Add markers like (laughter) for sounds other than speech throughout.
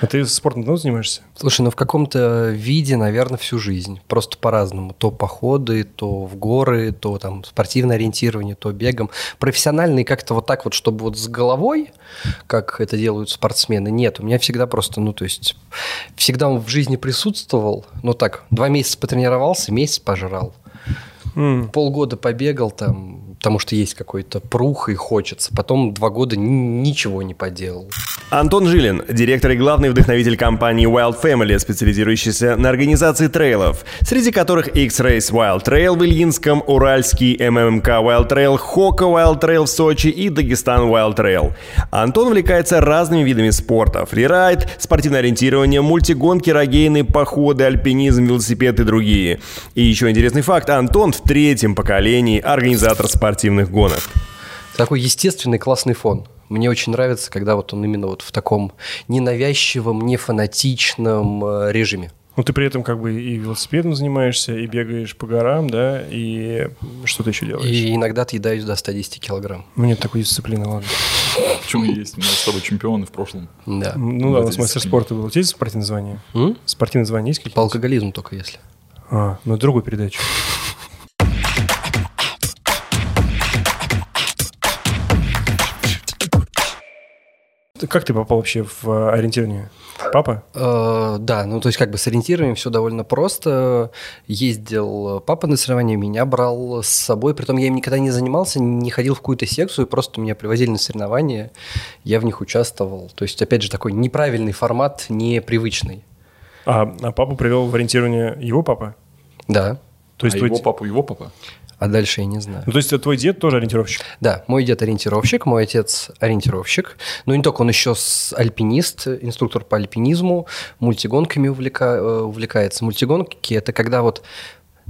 А ты спортом давно занимаешься? Слушай, ну в каком-то виде, наверное, всю жизнь. Просто по-разному. То походы, то в горы, то там спортивное ориентирование, то бегом. Профессиональный как-то вот так вот, чтобы вот с головой, как это делают спортсмены, нет. У меня всегда просто, ну то есть, всегда он в жизни присутствовал. Ну так, два месяца потренировался, месяц пожрал. М. Полгода побегал там, потому что есть какой-то прух и хочется. Потом два года ни- ничего не поделал. Антон Жилин, директор и главный вдохновитель компании Wild Family, специализирующийся на организации трейлов, среди которых X-Race Wild Trail в Ильинском, Уральский ММК Wild Trail, Хока Wild Trail в Сочи и Дагестан Wild Trail. Антон увлекается разными видами спорта – фрирайд, спортивное ориентирование, мультигонки, рогейны, походы, альпинизм, велосипед и другие. И еще интересный факт – Антон в третьем поколении организатор спортивных гонок. Такой естественный классный фон. Мне очень нравится, когда вот он именно вот в таком ненавязчивом, не фанатичном э, режиме. Ну, ты при этом как бы и велосипедом занимаешься, и бегаешь по горам, да, и что ты еще делаешь? И иногда отъедаюсь до 110 килограмм. Ну, нет такой дисциплины, ладно. Почему есть? У нас с тобой чемпионы в прошлом. Да. Ну, да, у нас мастер спорта был. У тебя есть спортивное звание? Спортивное звание есть какие-то? По алкоголизму только если. А, ну, другую передачу. Как ты попал вообще в э, ориентирование? Папа? Э, да, ну то есть как бы с ориентированием все довольно просто. Ездил папа на соревнования, меня брал с собой. Притом я им никогда не занимался, не ходил в какую-то секцию, просто меня привозили на соревнования, я в них участвовал. То есть, опять же, такой неправильный формат, непривычный. А, а папу привел в ориентирование его папа? Да. То есть а твой его папу, его папа? А дальше я не знаю. Ну, то есть твой дед тоже ориентировщик? Да, мой дед ориентировщик, мой отец ориентировщик. Но не только, он еще с альпинист, инструктор по альпинизму, мультигонками увлека- э, увлекается. Мультигонки – это когда вот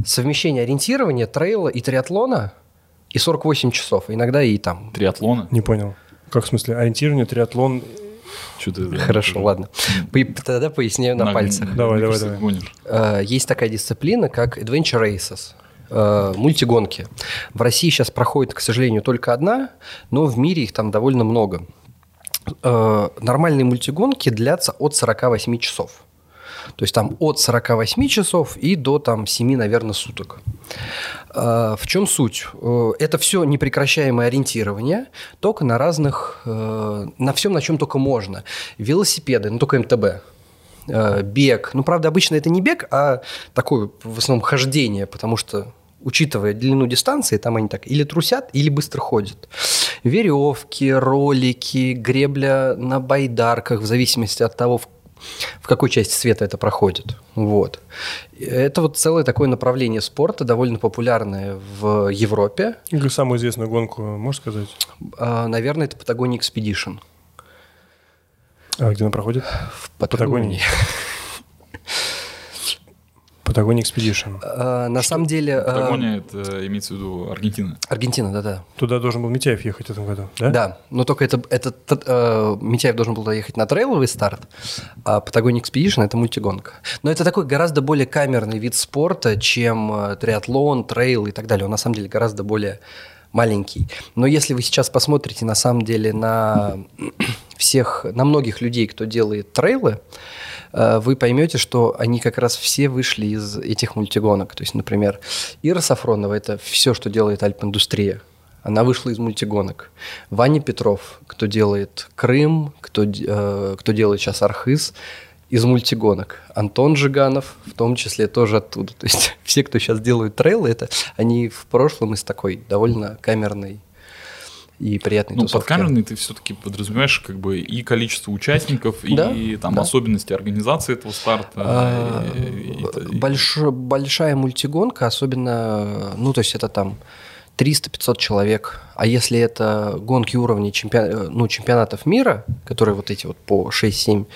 совмещение ориентирования, трейла и триатлона и 48 часов, иногда и там. Триатлона? Не понял. Как в смысле? Ориентирование, триатлон. Что-то Хорошо, ладно. По- Тогда поясняю на пальцах. Давай, давай, давай. Э, Есть такая дисциплина, как Adventure Races, э, мультигонки. В России сейчас проходит, к сожалению, только одна, но в мире их там довольно много. Э, Нормальные мультигонки длятся от 48 часов. То есть там от 48 часов и до там 7, наверное, суток. Э, В чем суть? Э, Это все непрекращаемое ориентирование, только на разных, э, на всем, на чем только можно. Велосипеды, ну только МТБ, бег. Ну, правда, обычно это не бег, а такое в основном хождение, потому что учитывая длину дистанции, там они так или трусят, или быстро ходят. Веревки, ролики, гребля на байдарках, в зависимости от того, в в какой части света это проходит. Вот. Это вот целое такое направление спорта, довольно популярное в Европе. Как Самую известную гонку, можешь сказать? А, Наверное, это Patagonia Expedition. А где она проходит? В Патагонии. Патагония Expedition. А, На самом деле... а, Патагония, это имеется в виду Аргентина. Аргентина, да-да. Туда должен был Митяев ехать в этом году, да? Да, но только это, это э, Митяев должен был доехать на трейловый старт, а Patagonia Expedition – это мультигонка. Но это такой гораздо более камерный вид спорта, чем э, триатлон, трейл и так далее. Он на самом деле гораздо более маленький. Но если вы сейчас посмотрите на самом деле на (clears throat) всех, на многих людей, кто делает трейлы, э, вы поймете, что они как раз все вышли из этих мультигонок. То есть, например, Ира Сафронова – это все, что делает альп-индустрия. Она вышла из мультигонок. Ваня Петров, кто делает Крым, кто, э, кто делает сейчас Архыз, из мультигонок. Антон Жиганов, в том числе, тоже оттуда. То есть (laughs) все, кто сейчас делают трейлы, это они в прошлом из такой довольно камерной и приятной Ну, под тусовки. камерный ты все-таки подразумеваешь как бы и количество участников, Да, и там да. особенности организации этого старта. А, и- и- и- больш- большая мультигонка, особенно, ну, то есть это там 300-500 человек. А если это гонки уровня чемпион- э, ну, чемпионатов мира, которые вот эти вот по 6-7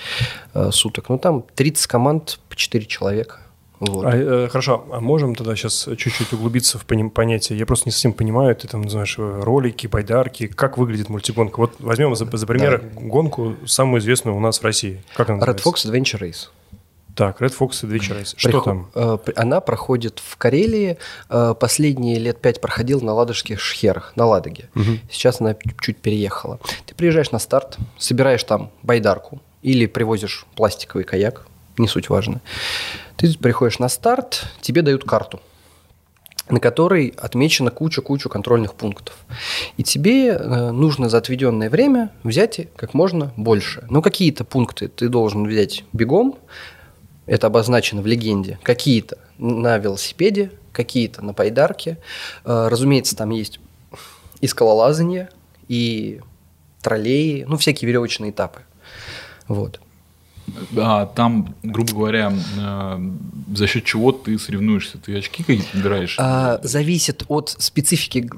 э, суток, ну, там 30 команд по 4 человека. Вот. А, э, хорошо, а можем тогда сейчас чуть-чуть углубиться в поним- понятие? Я просто не совсем понимаю, ты там называешь э, ролики, байдарки, как выглядит мультигонка. Вот возьмем за, за пример гонку, самую известную у нас в России. Как она Red называется? Fox Adventure Race. Так, Red Fox Adventure Race. Что Приход- там? э, Она проходит в Карелии. э, Последние лет пять проходила на ладожских шхерах, на Ладоге. Сейчас она чуть переехала. Ты приезжаешь на старт, собираешь там байдарку, или привозишь пластиковый каяк, не суть важно. Ты приходишь на старт, тебе дают карту на которой отмечена куча-куча контрольных пунктов. И тебе э, нужно за отведенное время взять как можно больше. Но какие-то пункты ты должен взять бегом, это обозначено в легенде, какие-то на велосипеде, какие-то на пайдарке. Э, разумеется, там есть и скалолазание, и троллеи, ну, всякие веревочные этапы. Вот. А там, грубо говоря, э, за счет чего ты соревнуешься? Ты очки какие-то набираешь? А, зависит от специфики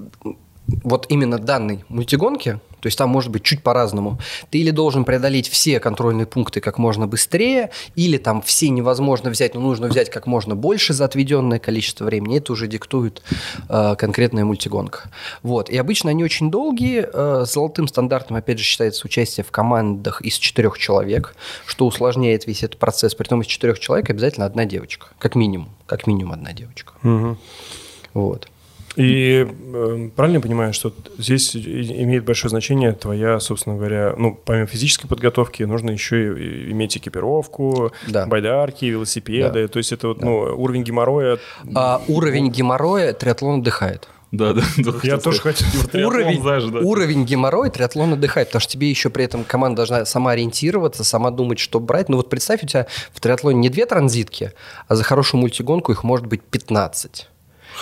вот именно данной мультигонки, то есть там может быть чуть по-разному. Ты или должен преодолеть все контрольные пункты как можно быстрее, или там все невозможно взять, но нужно взять как можно больше за отведенное количество времени. Это уже диктует э, конкретная мультигонка. Вот. И обычно они очень долгие. Э, золотым стандартом, опять же, считается участие в командах из четырех человек, что усложняет весь этот процесс. Притом из четырех человек обязательно одна девочка, как минимум. Как минимум одна девочка. Угу. Вот. И э, правильно я понимаю, что здесь имеет большое значение твоя, собственно говоря, ну, помимо физической подготовки, нужно еще и иметь экипировку, Да. байдарки, велосипеды. То есть это вот, ну, уровень геморроя. А уровень геморроя триатлон отдыхает. Да, да. (laughs) да, Я хотел тоже триатлон, уровень, знаешь, да. уровень геморроя триатлон отдыхает, потому что тебе еще при этом команда должна сама ориентироваться, сама думать, что брать. Ну вот представь, у тебя в триатлоне не две транзитки, а за хорошую мультигонку их может быть 15.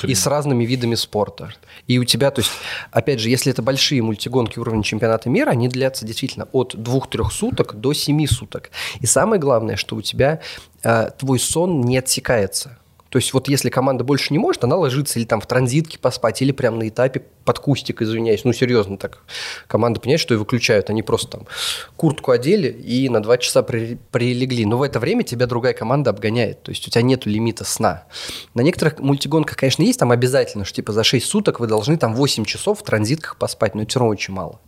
И с разными видами спорта. И у тебя, то есть, опять же, если это большие мультигонки уровня чемпионата мира, они длятся действительно от 2-3 суток до 7 суток. И самое главное, что у тебя э, твой сон не отсекается. То есть вот если команда больше не может, она ложится или там в транзитке поспать, или прямо на этапе под кустик, извиняюсь. Ну, серьезно так. Команда понимает, что и выключают. Они просто там куртку одели и на два часа при- прилегли. Но в это время тебя другая команда обгоняет. То есть у тебя нет лимита сна. На некоторых мультигонках, конечно, есть там обязательно, что типа за 6 суток вы должны там 8 часов в транзитках поспать, но это все равно очень мало.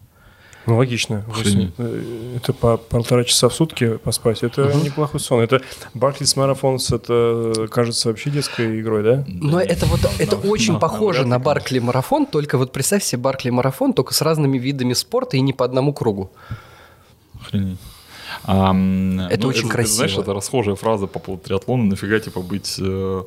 Ну, логично. Восемь. Э, Это по полтора часа в сутки поспать. Это неплохой сон. Это Barclays Marathons, это кажется вообще детской игрой, да? Но это вот это очень да, похоже ли, на Баркли марафон, только вот представь себе Баркли марафон, только с разными видами спорта и не по одному кругу. Охренеть. А, Это очень красиво. Знаешь, это расхожая фраза по поводу триатлона. Нафига, типа, быть э,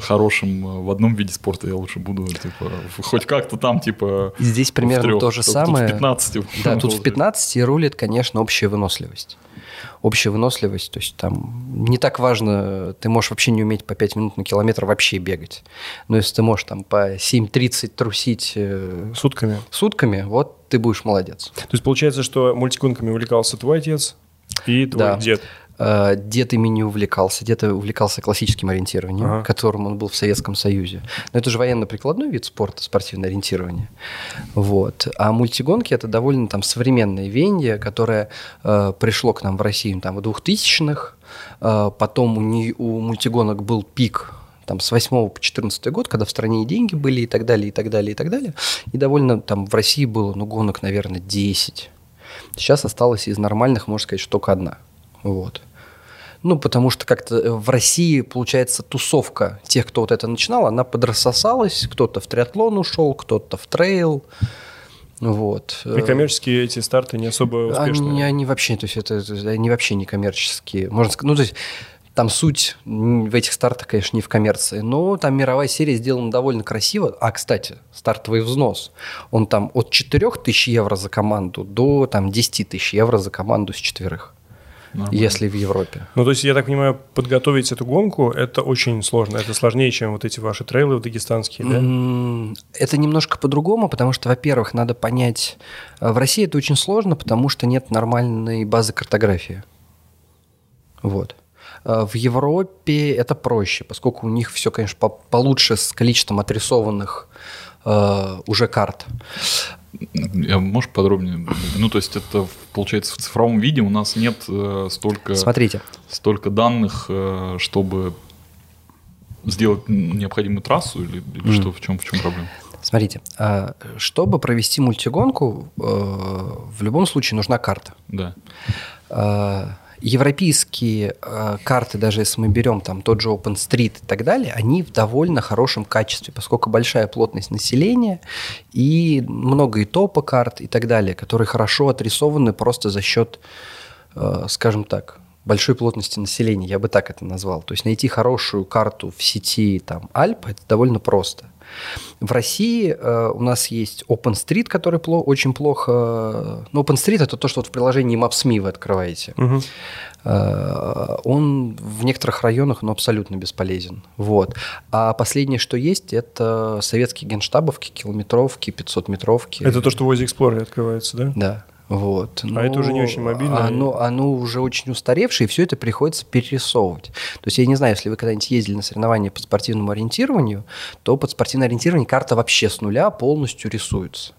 хорошим э, в одном виде спорта, я лучше буду, типа, хоть как-то там, типа... Здесь примерно в трёх. то же Тут- самое. Тут в 15. Да, тут в 15 рулит, конечно, общая выносливость. Общая выносливость, то есть там не так важно, ты можешь вообще не уметь по 5 минут на километр вообще бегать. Но если ты можешь там по 7.30 трусить э, Сутками. сутками, вот ты будешь молодец. То есть получается, что мультигонками увлекался твой отец и твой Да. дед. Э, Дед ими не увлекался. Дед увлекался классическим ориентированием, Ага. которым он был в Советском Союзе. Но это же военно-прикладной вид спорта, спортивное ориентирование. Вот. А мультигонки – это довольно там современное веяние, которое э, пришло к нам в Россию там, в 2000-х. Э, потом у, не- у мультигонок был пик там, с 8 по 14 год, когда в стране и деньги были, и так далее, и так далее, и так далее. И довольно там в России было, ну, гонок, наверное, 10. Сейчас осталось из нормальных, можно сказать, что только одна. Вот. Ну, потому что как-то в России, получается, тусовка тех, кто вот это начинал, она подрассосалась. Кто-то в триатлон ушел, кто-то в трейл. Вот. И коммерческие эти старты не особо успешные. Они, они вообще, то есть это, это- они вообще не коммерческие. Можно сказать, ну, то есть там суть в этих стартах, конечно, не в коммерции, но там мировая серия сделана довольно красиво. А, кстати, стартовый взнос, он там от 4 тысяч евро за команду до там 10 тысяч евро за команду с четверых, Нормально. если в Европе. Ну, то есть, я так понимаю, подготовить эту гонку это очень сложно. Это сложнее, чем вот эти ваши трейлы дагестанские, да? Это немножко по-другому, потому что, во-первых, надо понять, э, в России это очень сложно, потому что нет нормальной базы картографии. Вот. Э, В Европе это проще, поскольку у них все, конечно, по- получше с количеством отрисованных э, уже карт. Я, можешь подробнее? Ну, то есть это, получается, в цифровом виде у нас нет э, столько, Смотрите, столько данных, э, чтобы сделать необходимую трассу или, или что, в чем, в чем проблема? смотрите, э, чтобы провести мультигонку, в любом случае нужна карта. Да. Европейские э, карты, даже если мы берем там тот же OpenStreet и так далее, они в довольно хорошем качестве, поскольку большая плотность населения и много и топа карт и так далее, которые хорошо отрисованы просто за счет э, скажем так, большой плотности населения, я бы так это назвал. То есть найти хорошую карту в сети там, Альп – это довольно просто. В России э, у нас есть OpenStreet, который пло- очень плохо... Ну, OpenStreet – это то, что вот в приложении Maps.me вы открываете. Угу. Э, он в некоторых районах ну, абсолютно бесполезен. Вот. А последнее, что есть, это советские генштабовки, километровки, 500-метровки. Это то, что в Ози Explorer открывается, да? Да. Вот. А это уже не очень мобильно? Оно, оно уже очень устаревшее, и все это приходится перерисовывать. То есть я не знаю, если вы когда-нибудь ездили на соревнования по спортивному ориентированию, то под спортивное ориентирование карта вообще с нуля полностью рисуется.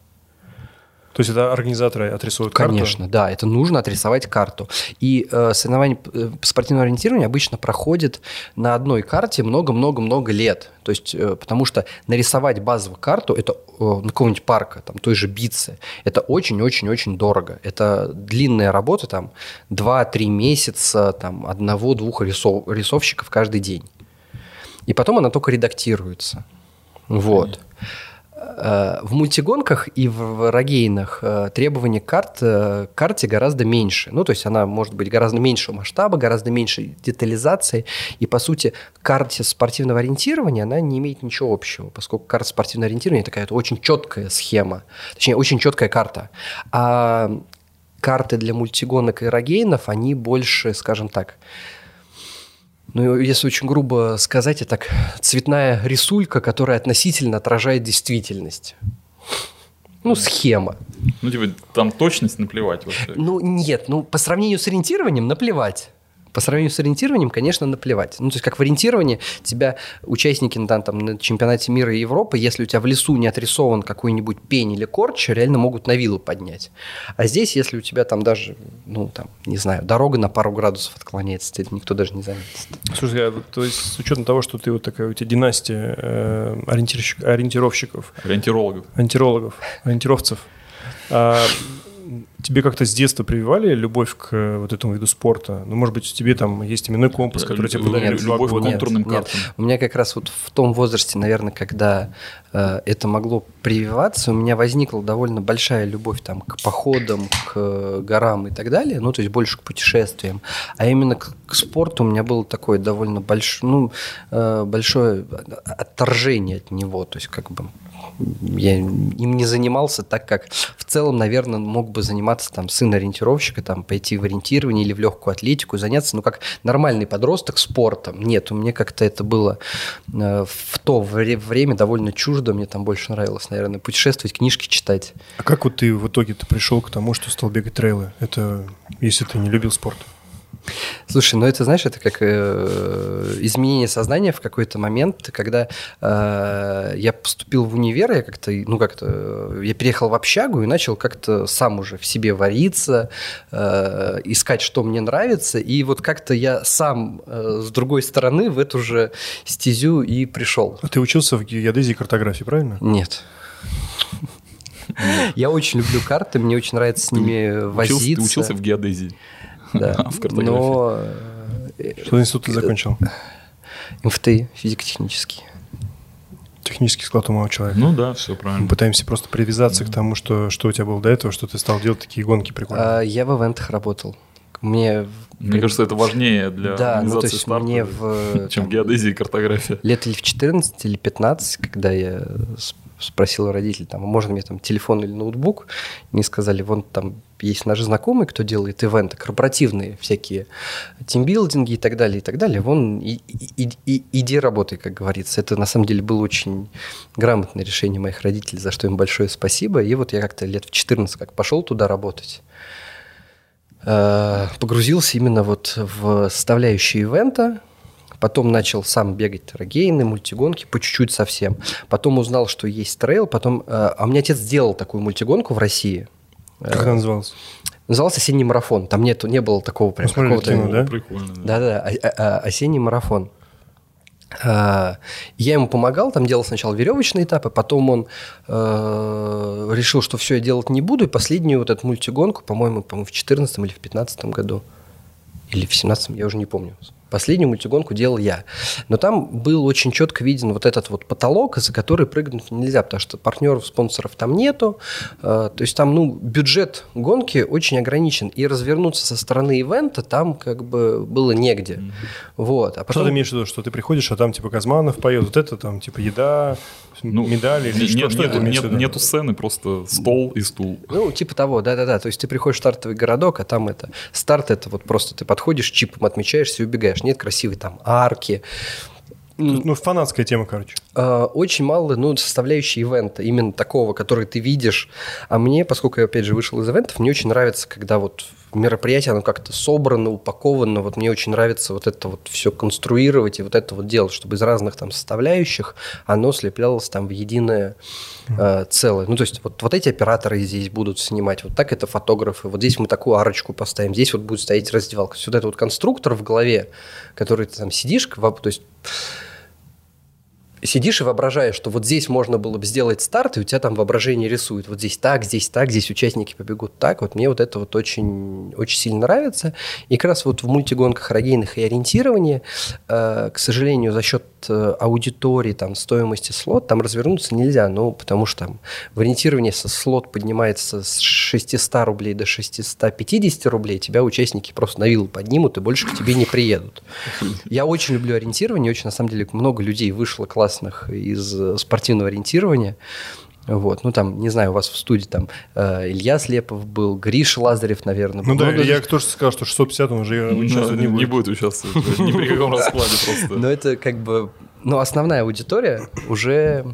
То есть это организаторы отрисуют карту? Конечно, да, это нужно отрисовать карту. И э, соревнования э, по спортивному ориентированию обычно проходят на одной карте много-много-много лет. То есть, э, потому что нарисовать базовую карту, это э, на какого-нибудь парка, там, той же Бицы, это очень-очень-очень дорого. Это длинная работа, там, 2-3 месяца, там, одного-двух рисов, рисовщиков каждый день. И потом она только редактируется. Вот. Э, в мультигонках и в рогейнах э, требования карт, э, карте гораздо меньше. Ну, то есть она может быть гораздо меньшего масштаба, гораздо меньше детализации. И, по сути, карте спортивного ориентирования она не имеет ничего общего, поскольку карта спортивного ориентирования такая вот очень четкая схема, точнее, очень четкая карта. А карты для мультигонок и рогейнов, они больше, скажем так, ну, если очень грубо сказать, это так цветная рисулька, которая относительно отражает действительность. Ну, схема. Ну, типа, там точность наплевать вообще. Ну, нет, ну, по сравнению с ориентированием наплевать. По сравнению с ориентированием, конечно, наплевать. Ну, то есть, как в ориентировании, тебя участники на, там, на чемпионате мира и Европы, если у тебя в лесу не отрисован какой-нибудь пень или корч, реально могут на вилу поднять. А здесь, если у тебя там даже, ну, там, не знаю, дорога на пару градусов отклоняется, то это никто даже не заметит. Слушай, а, то есть с учетом того, что ты вот такая, у тебя династия э, ориентировщик, ориентировщиков, Ориентирологов. ориентирологов, ориентировцев, а, тебе как-то с детства прививали любовь к э, вот этому виду спорта? Ну, может быть, тебе там есть именной компас, который тебе Нет, подарили Нет, в два любовь к контурным нет. картам. У меня как раз вот в том возрасте, наверное, когда э, это могло прививаться, у меня возникла довольно большая любовь там к походам, к горам и так далее, ну, то есть больше к путешествиям. А именно к, к спорту у меня было такое довольно большое, ну, э, большое отторжение от него, то есть как бы я им не занимался так, как в целом, наверное, мог бы заниматься там сын ориентировщика, там пойти в ориентирование или в легкую атлетику, заняться, ну, как нормальный подросток спортом. Нет, у меня как-то это было э, в то вре- время довольно чуждо, мне там больше нравилось, наверное, путешествовать, книжки читать. А как вот ты в итоге ты пришел к тому, что стал бегать трейлы? Это если ты не любил спорт? Слушай, ну это, знаешь, это как э, изменение сознания в какой-то момент, когда э, я поступил в универ, я как-то, ну как-то, я переехал в общагу и начал как-то сам уже в себе вариться, э, искать, что мне нравится, и вот как-то я сам э, с другой стороны в эту же стезю и пришел. А ты учился в геодезии и картографии, правильно? Нет. Я очень люблю карты, мне очень нравится с ними возиться. учился в геодезии. (laughs) Да. (laughs) в картографии. Но Что институт ты закончил? (laughs) МФТИ, физико-технический. Технический склад ума у человека. Ну да, все Мы правильно. пытаемся просто привязаться к тому, что, что у тебя было до этого, что ты стал делать такие гонки прикольные. А, я в ивентах работал. Мне, Мне кажется, это важнее для да, ну то есть старта, мне в чем там, геодезия и картография. лет или в 14 или 15, когда я спросил у родителей, там, «А можно мне там телефон или ноутбук, мне сказали, вон там есть наши знакомые, кто делает ивенты, корпоративные всякие, тимбилдинги и так далее, и так далее. Вон, и- и- и- иди работай, как говорится. Это на самом деле было очень грамотное решение моих родителей, за что им большое спасибо. И вот я как-то лет в 14 как пошел туда работать. Э, погрузился именно вот в составляющие ивента, потом начал сам бегать рогейны, мультигонки, по чуть-чуть совсем. Потом узнал, что есть трейл, потом... э, А у меня отец сделал такую мультигонку в России. Как она называлась? Назывался «Осенний марафон». Там нету, не было такого прям какого-то... кино, да? Прикольно. да. Да-да, осенний марафон. А, Я ему помогал, там делал сначала веревочные этапы, потом он э, решил, что все, я делать не буду, и последнюю вот эту мультигонку, по-моему, по-моему, в 14 или в 15 году, или в 17 я уже не помню, Последнюю мультигонку делал я. Но там был очень четко виден вот этот вот потолок, за который прыгнуть нельзя, потому что партнеров, спонсоров там нету. Э, то есть там, ну, бюджет гонки очень ограничен. И развернуться со стороны ивента там как бы было негде. Mm-hmm. Вот. А потом... Что ты имеешь в виду, что ты приходишь, а там типа Казманов поет, вот это там типа еда, ну, медали или что, нет, что нету, нет, нету сцены, просто стол и стул. Ну, типа того, да-да-да. То есть ты приходишь в стартовый городок, а там это... Старт это вот просто ты подходишь, чипом отмечаешься и убегаешь. Нет красивой там арки, ну, фанатская тема, короче. А, очень мало, ну, составляющей ивента, именно такого, который ты видишь. А мне, поскольку я, опять же, вышел из ивентов, мне очень нравится, когда вот мероприятие, оно как-то собрано, упаковано. Вот мне очень нравится вот это вот все конструировать и вот это вот делать, чтобы из разных там составляющих оно слеплялось там в единое э, целое. Ну, то есть вот, вот эти операторы здесь будут снимать, вот так это фотографы, вот здесь мы такую арочку поставим, здесь вот будет стоять раздевалка. Вот это вот конструктор в голове, который ты там сидишь, то есть сидишь и воображаешь, что вот здесь можно было бы сделать старт, и у тебя там воображение рисует. Вот здесь так, здесь так, здесь участники побегут так. Вот мне вот это вот очень, очень сильно нравится. И как раз вот в мультигонках рогейных и ориентировании, э, к сожалению, за счет э, аудитории, там, стоимости слот, там развернуться нельзя. Ну, потому что там в ориентировании слот поднимается с 600 рублей до 650 рублей, тебя участники просто на вилл поднимут и больше к тебе не приедут. Я очень люблю ориентирование, очень, на самом деле, много людей вышло класс классных из э, спортивного ориентирования. Вот, ну там, не знаю, у вас в студии там э, Илья Слепов был, Гриша Лазарев, наверное. Ну да, я тоже сказал, что 650 он уже участвовать не будет. Не будет участвовать, ни при каком раскладе просто. Но это как бы, ну основная аудитория уже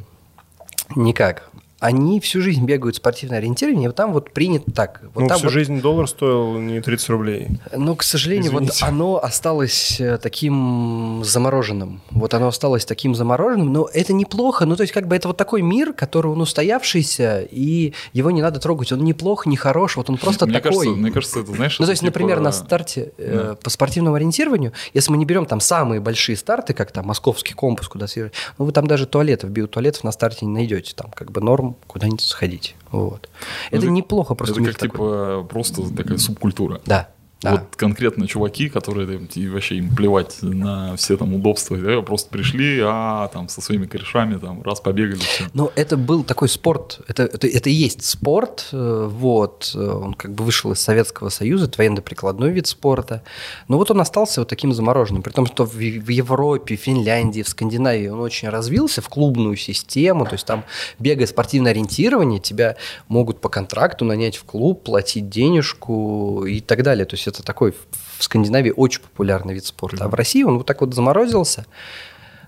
никак они всю жизнь бегают спортивное ориентирование, вот там вот принято так. Вот ну, там всю вот... жизнь доллар стоил не 30 рублей. Ну, к сожалению, Извините. вот оно осталось э, таким замороженным. Вот оно осталось таким замороженным, но это неплохо. Ну, то есть, как бы это вот такой мир, который он устоявшийся, и его не надо трогать. Он неплох, не хорош, вот он просто мне такой. Кажется, мне кажется, это, знаешь... Ну, то есть, типа... например, на старте э, да. по спортивному ориентированию, если мы не берем там самые большие старты, как там московский компас, куда съезжать, ну, вы там даже туалетов, биотуалетов на старте не найдете. Там как бы норм куда-нибудь сходить. Вот. Ну, это, это неплохо просто. Это как такой. типа просто такая субкультура. Да. Да. Вот конкретно чуваки, которые и вообще им плевать на все там удобства, да, просто пришли, а там со своими корешами там раз побегали. Все. Но это был такой спорт, это, это, это и есть спорт, э, вот, э, он как бы вышел из Советского Союза, это военно-прикладной вид спорта, но вот он остался вот таким замороженным, при том, что в, в Европе, Финляндии, в Скандинавии он очень развился в клубную систему, то есть там бегая спортивное ориентирование, тебя могут по контракту нанять в клуб, платить денежку и так далее, то есть есть это такой в Скандинавии очень популярный вид спорта. А в России он вот так вот заморозился.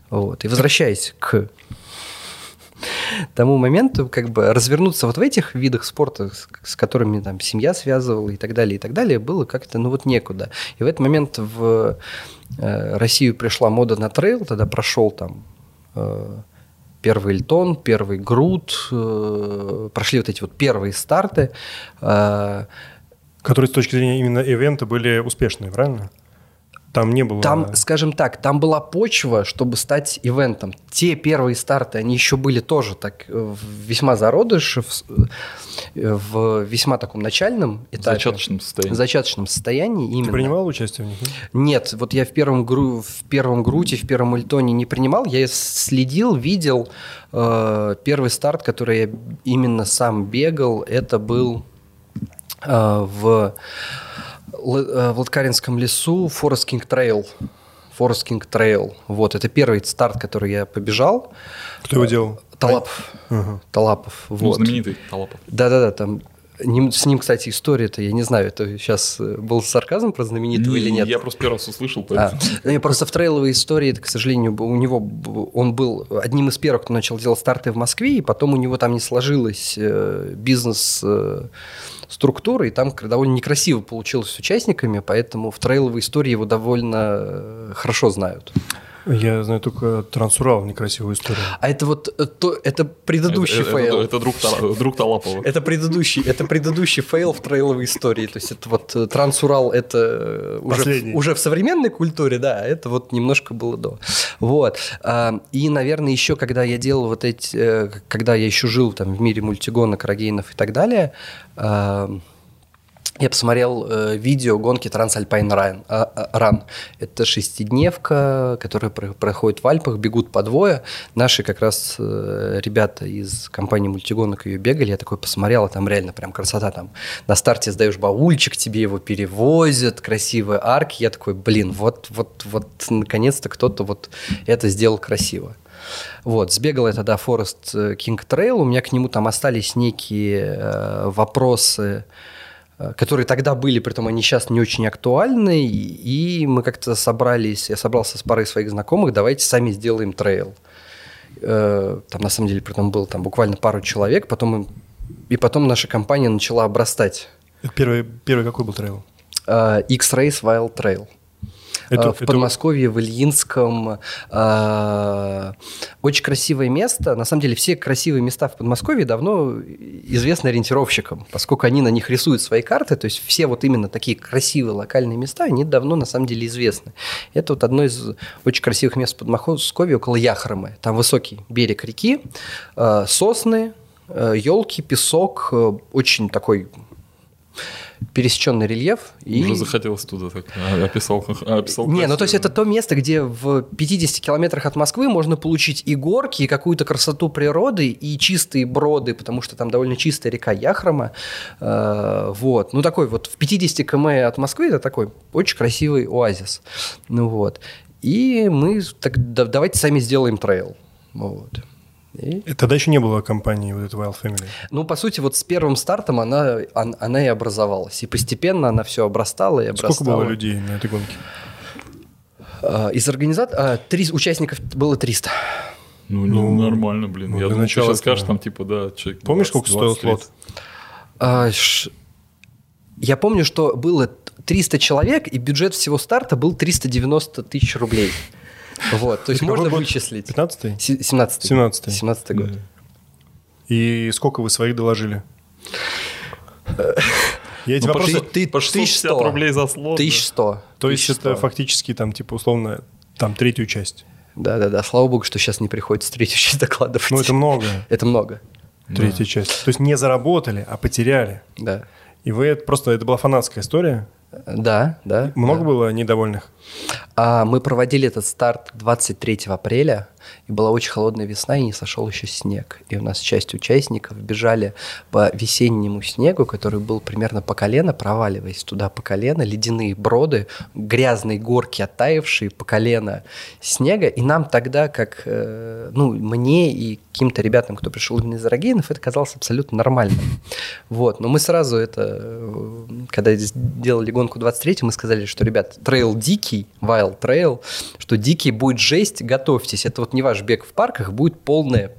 Вот. И возвращаясь к тому моменту, как бы развернуться вот в этих видах спорта, с, которыми там семья связывала и так далее, и так далее, было как-то, ну вот некуда. И в этот момент в э, Россию пришла мода на трейл, тогда прошел там э, первый Эльтон, первый Грут, э, прошли вот эти вот первые старты. Э, Которые с точки зрения именно ивента были успешные, правильно? Там не было... Там, скажем так, там была почва, чтобы стать ивентом. Те первые старты, они еще были тоже так э, весьма зародыш, в, э, в весьма таком начальном этапе. Зачаточном состоянии. Зачаточном состоянии именно. Ты принимал участие в них? Нет, вот я в первом, гру, в первом груте, в первом ультоне не принимал. Я следил, видел. Э, первый старт, который я именно сам бегал, это был в, э, в Латкаринском лесу Forest King Trail. Forest King Trail. Вот, это первый старт, который я побежал. Кто его делал? Талапов. Ага. Талапов. Ну, вот. знаменитый Талапов. Да-да-да, там с ним, кстати, история-то, я не знаю, это сейчас э, был сарказм про знаменитого не, или нет? Я просто первый раз услышал. А, поэтому. А, просто в трейловой истории, это, к сожалению, у него он был одним из первых, кто начал делать старты в Москве, и потом у него там не сложилось бизнес структуры, и там довольно некрасиво получилось с участниками, поэтому в трейловой истории его довольно э, хорошо знают. Я знаю только Трансурал, некрасивую историю. А это вот э, то, это предыдущий это, фейл. Это, это друг, друг Талапова. Это предыдущий, это предыдущий фейл в трейловой истории. То есть это вот э, Трансурал это э, уже, уже в современной культуре, да, а это вот немножко было до. Вот. А, и, наверное, еще когда я делал вот эти, когда я еще жил там в мире мультигонок, рогейнов и так далее, Я посмотрел э, видео гонки Transalpine Run. Э, Run. Это шестидневка, которая про- проходит в Альпах, бегут по двое. Наши как раз э, ребята из компании мультигонок ее бегали. Я такой посмотрел, а там реально прям красота. Там на старте сдаешь баульчик, тебе его перевозят, красивые арки. Я такой, блин, вот, вот, вот, наконец-то кто-то вот это сделал красиво. Вот, сбегал я тогда Forest King Trail, у меня к нему там остались некие э, вопросы, э, которые тогда были, при том они сейчас не очень актуальны, и мы как-то собрались, я собрался с парой своих знакомых, давайте сами сделаем трейл. Э, там на самом деле при том было там буквально пару человек, потом и потом наша компания начала обрастать. Первый, первый какой был трейл? Э, X-Race Wild Trail. Это- Э, в это- Подмосковье, в Ильинском. Э, Очень красивое место. На самом деле все красивые места в Подмосковье давно известны ориентировщикам, поскольку они на них рисуют свои карты. То есть все вот именно такие красивые локальные места, они давно на самом деле известны. Это вот одно из очень красивых мест в Подмосковье около Яхромы. Там высокий берег реки, э, сосны, елки, песок, очень такой пересеченный рельеф. и- Уже захотелось туда так. а, Описал, описал не, ну то есть это то место, где в 50 километрах от Москвы можно получить и горки, и какую-то красоту природы, и чистые броды, потому что там довольно чистая река Яхрома. Э, вот. Ну такой вот в 50 км от Москвы это такой очень красивый оазис. Ну вот. И мы так да- давайте сами сделаем трейл. Вот. И- И Тогда еще не было компании вот этой Wild Family. ну, по сути, вот с первым стартом она, он- она и образовалась. И постепенно она все обрастала и обрастала. Сколько было людей на этой гонке? А, Из организаторов... Три участников было 300. Ну, Ну, ну, нормально, блин. ну, Я ты начала сейчас скажешь, там, типа, да, человек Помнишь, 20, сколько стоил 20, 30? слот? А, ш- Я помню, что было 300 человек, и бюджет всего старта был 390 тысяч рублей. Вот, то есть можно вычислить. 15-й? 17 17-й. 17 год. И сколько вы своих доложили? Я эти Ну, вопросы... ты- по 1100 650 рублей за слот. да. 1100. То есть 1100. это фактически там, типа, условно, там третью часть. Да-да-да, слава богу, что сейчас не приходится третью часть докладывать. Ну, это много, Это много, третья часть. То есть не заработали, а потеряли. да. И вы это просто, это была фанатская история. Да, да. Много да. было недовольных? А мы проводили этот старт 23 апреля, и была очень холодная весна, и не сошел еще снег. И у нас часть участников бежали по весеннему снегу, который был примерно по колено, проваливаясь туда по колено, ледяные броды, грязные горки, оттаившие по колено снега. И нам тогда, как, э, ну, мне и каким-то ребятам, кто пришел именно из Рогенов, это казалось абсолютно нормальным. Вот. Но мы сразу это, э, когда делали гонку 23 мы сказали, что, ребят, трейл дикий, wild trail, что дикий будет жесть, готовьтесь. Это вот не ваш бег в парках, будет полное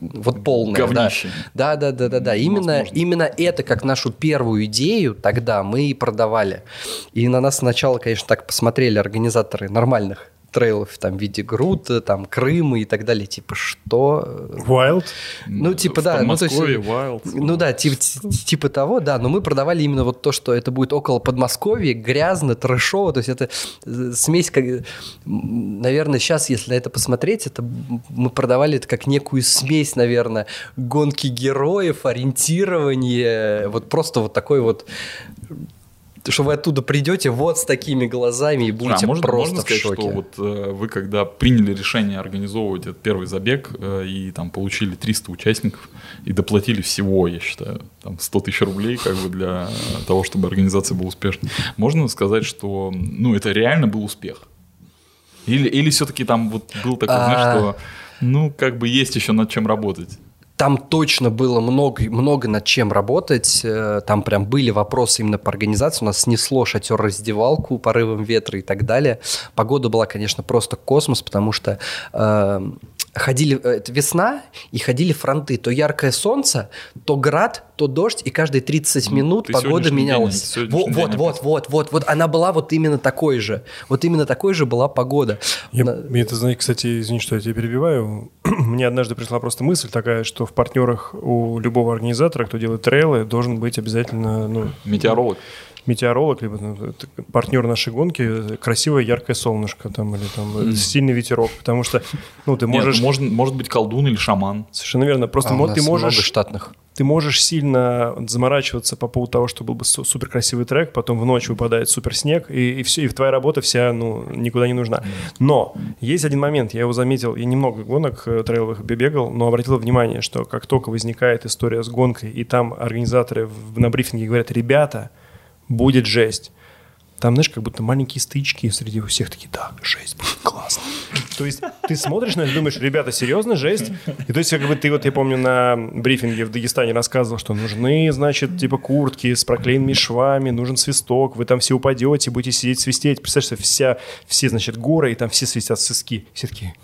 вот полное, Говнище. да. Да, да, да, да, да. Именно, Возможно. именно это как нашу первую идею тогда мы и продавали. И на нас сначала, конечно, так посмотрели организаторы нормальных трейлов, там, в виде Грута, там, Крыма и так далее. Типа, что? Wild? Ну, типа, в да. Ну, то есть, Подмосковье, Wild. ну да, типа, типа того, да, но мы продавали именно вот то, что это будет около Подмосковья, грязно, трэшово, то есть это э, смесь, как, наверное, сейчас, если на это посмотреть, это мы продавали это как некую смесь, наверное, гонки героев, ориентирование, вот просто вот такой вот что вы оттуда придете вот с такими глазами и будете а можно, просто можно сказать, в шоке. что вот э, вы когда приняли решение организовывать этот первый забег э, и там получили 300 участников и доплатили всего, я считаю, там 100 тысяч рублей как бы для того, чтобы организация была успешной, можно сказать, что ну это реально был успех? Или, или все-таки там вот был такой, знаешь, А. что ну как бы есть еще над чем работать? Там точно было много, много над чем работать. Э, Там прям были вопросы именно по организации. У нас снесло шатер-раздевалку порывом ветра и так далее. Погода была, конечно, просто космос, потому что э, ходили, э, это весна, и ходили фронты. То яркое солнце, то град, то дождь, и каждые 30 Ну, минут ты погода день, менялась. Вот, день вот, опять. вот, вот, вот, вот. Она была вот именно такой же. Вот именно такой же была погода. Я, На- мне это, знаете, кстати, извини, что я тебя перебиваю. (clears throat) Мне однажды пришла просто мысль такая, что в партнерах у любого организатора, кто делает трейлы, должен быть обязательно, ну, Метеоролог. Метеоролог, либо ну, партнер нашей гонки, красивое яркое солнышко там, или там mm. сильный ветерок, потому что ну, ты можешь... Нет, может, может быть колдун или шаман. Совершенно верно. Просто а, ты можешь... много штатных ты можешь сильно заморачиваться по поводу того, что был бы супер красивый трек, потом в ночь выпадает супер снег, и, и все, и твоя работа вся ну, никуда не нужна. Но есть один момент, я его заметил, я немного гонок э, трейловых бегал, но обратил внимание, что как только возникает история с гонкой, и там организаторы в, на брифинге говорят, ребята, будет жесть. Там, знаешь, как будто маленькие стычки среди всех такие, да, жесть, будет классно. То есть ты смотришь на это думаешь, ребята, серьезно, жесть? И то есть как бы ты вот, я помню, на брифинге в Дагестане рассказывал, что нужны, значит, типа куртки с проклеенными швами, нужен свисток, вы там все упадете, будете сидеть свистеть. Представляешь, вся, все, значит, горы, и там все свистят свистки. Все такие,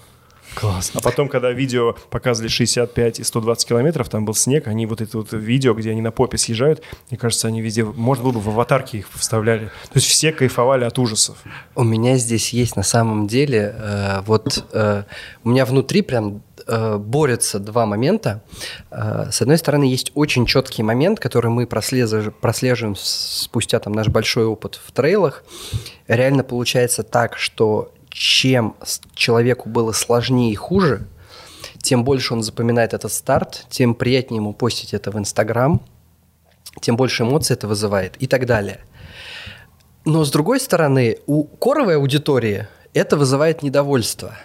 Классно. А потом, когда видео показывали 65 и 120 километров, там был снег, они вот это вот видео, где они на попе съезжают, мне кажется, они везде, может было бы в аватарке их вставляли. То есть все кайфовали от ужасов. У меня здесь есть на самом деле, э, вот э, у меня внутри прям э, борются два момента. Э, с одной стороны, есть очень четкий момент, который мы прослеживаем, прослеживаем спустя там наш большой опыт в трейлах. Реально получается так, что чем человеку было сложнее и хуже, тем больше он запоминает этот старт, тем приятнее ему постить это в Инстаграм, тем больше эмоций это вызывает и так далее. Но с другой стороны, у коровой аудитории это вызывает недовольство.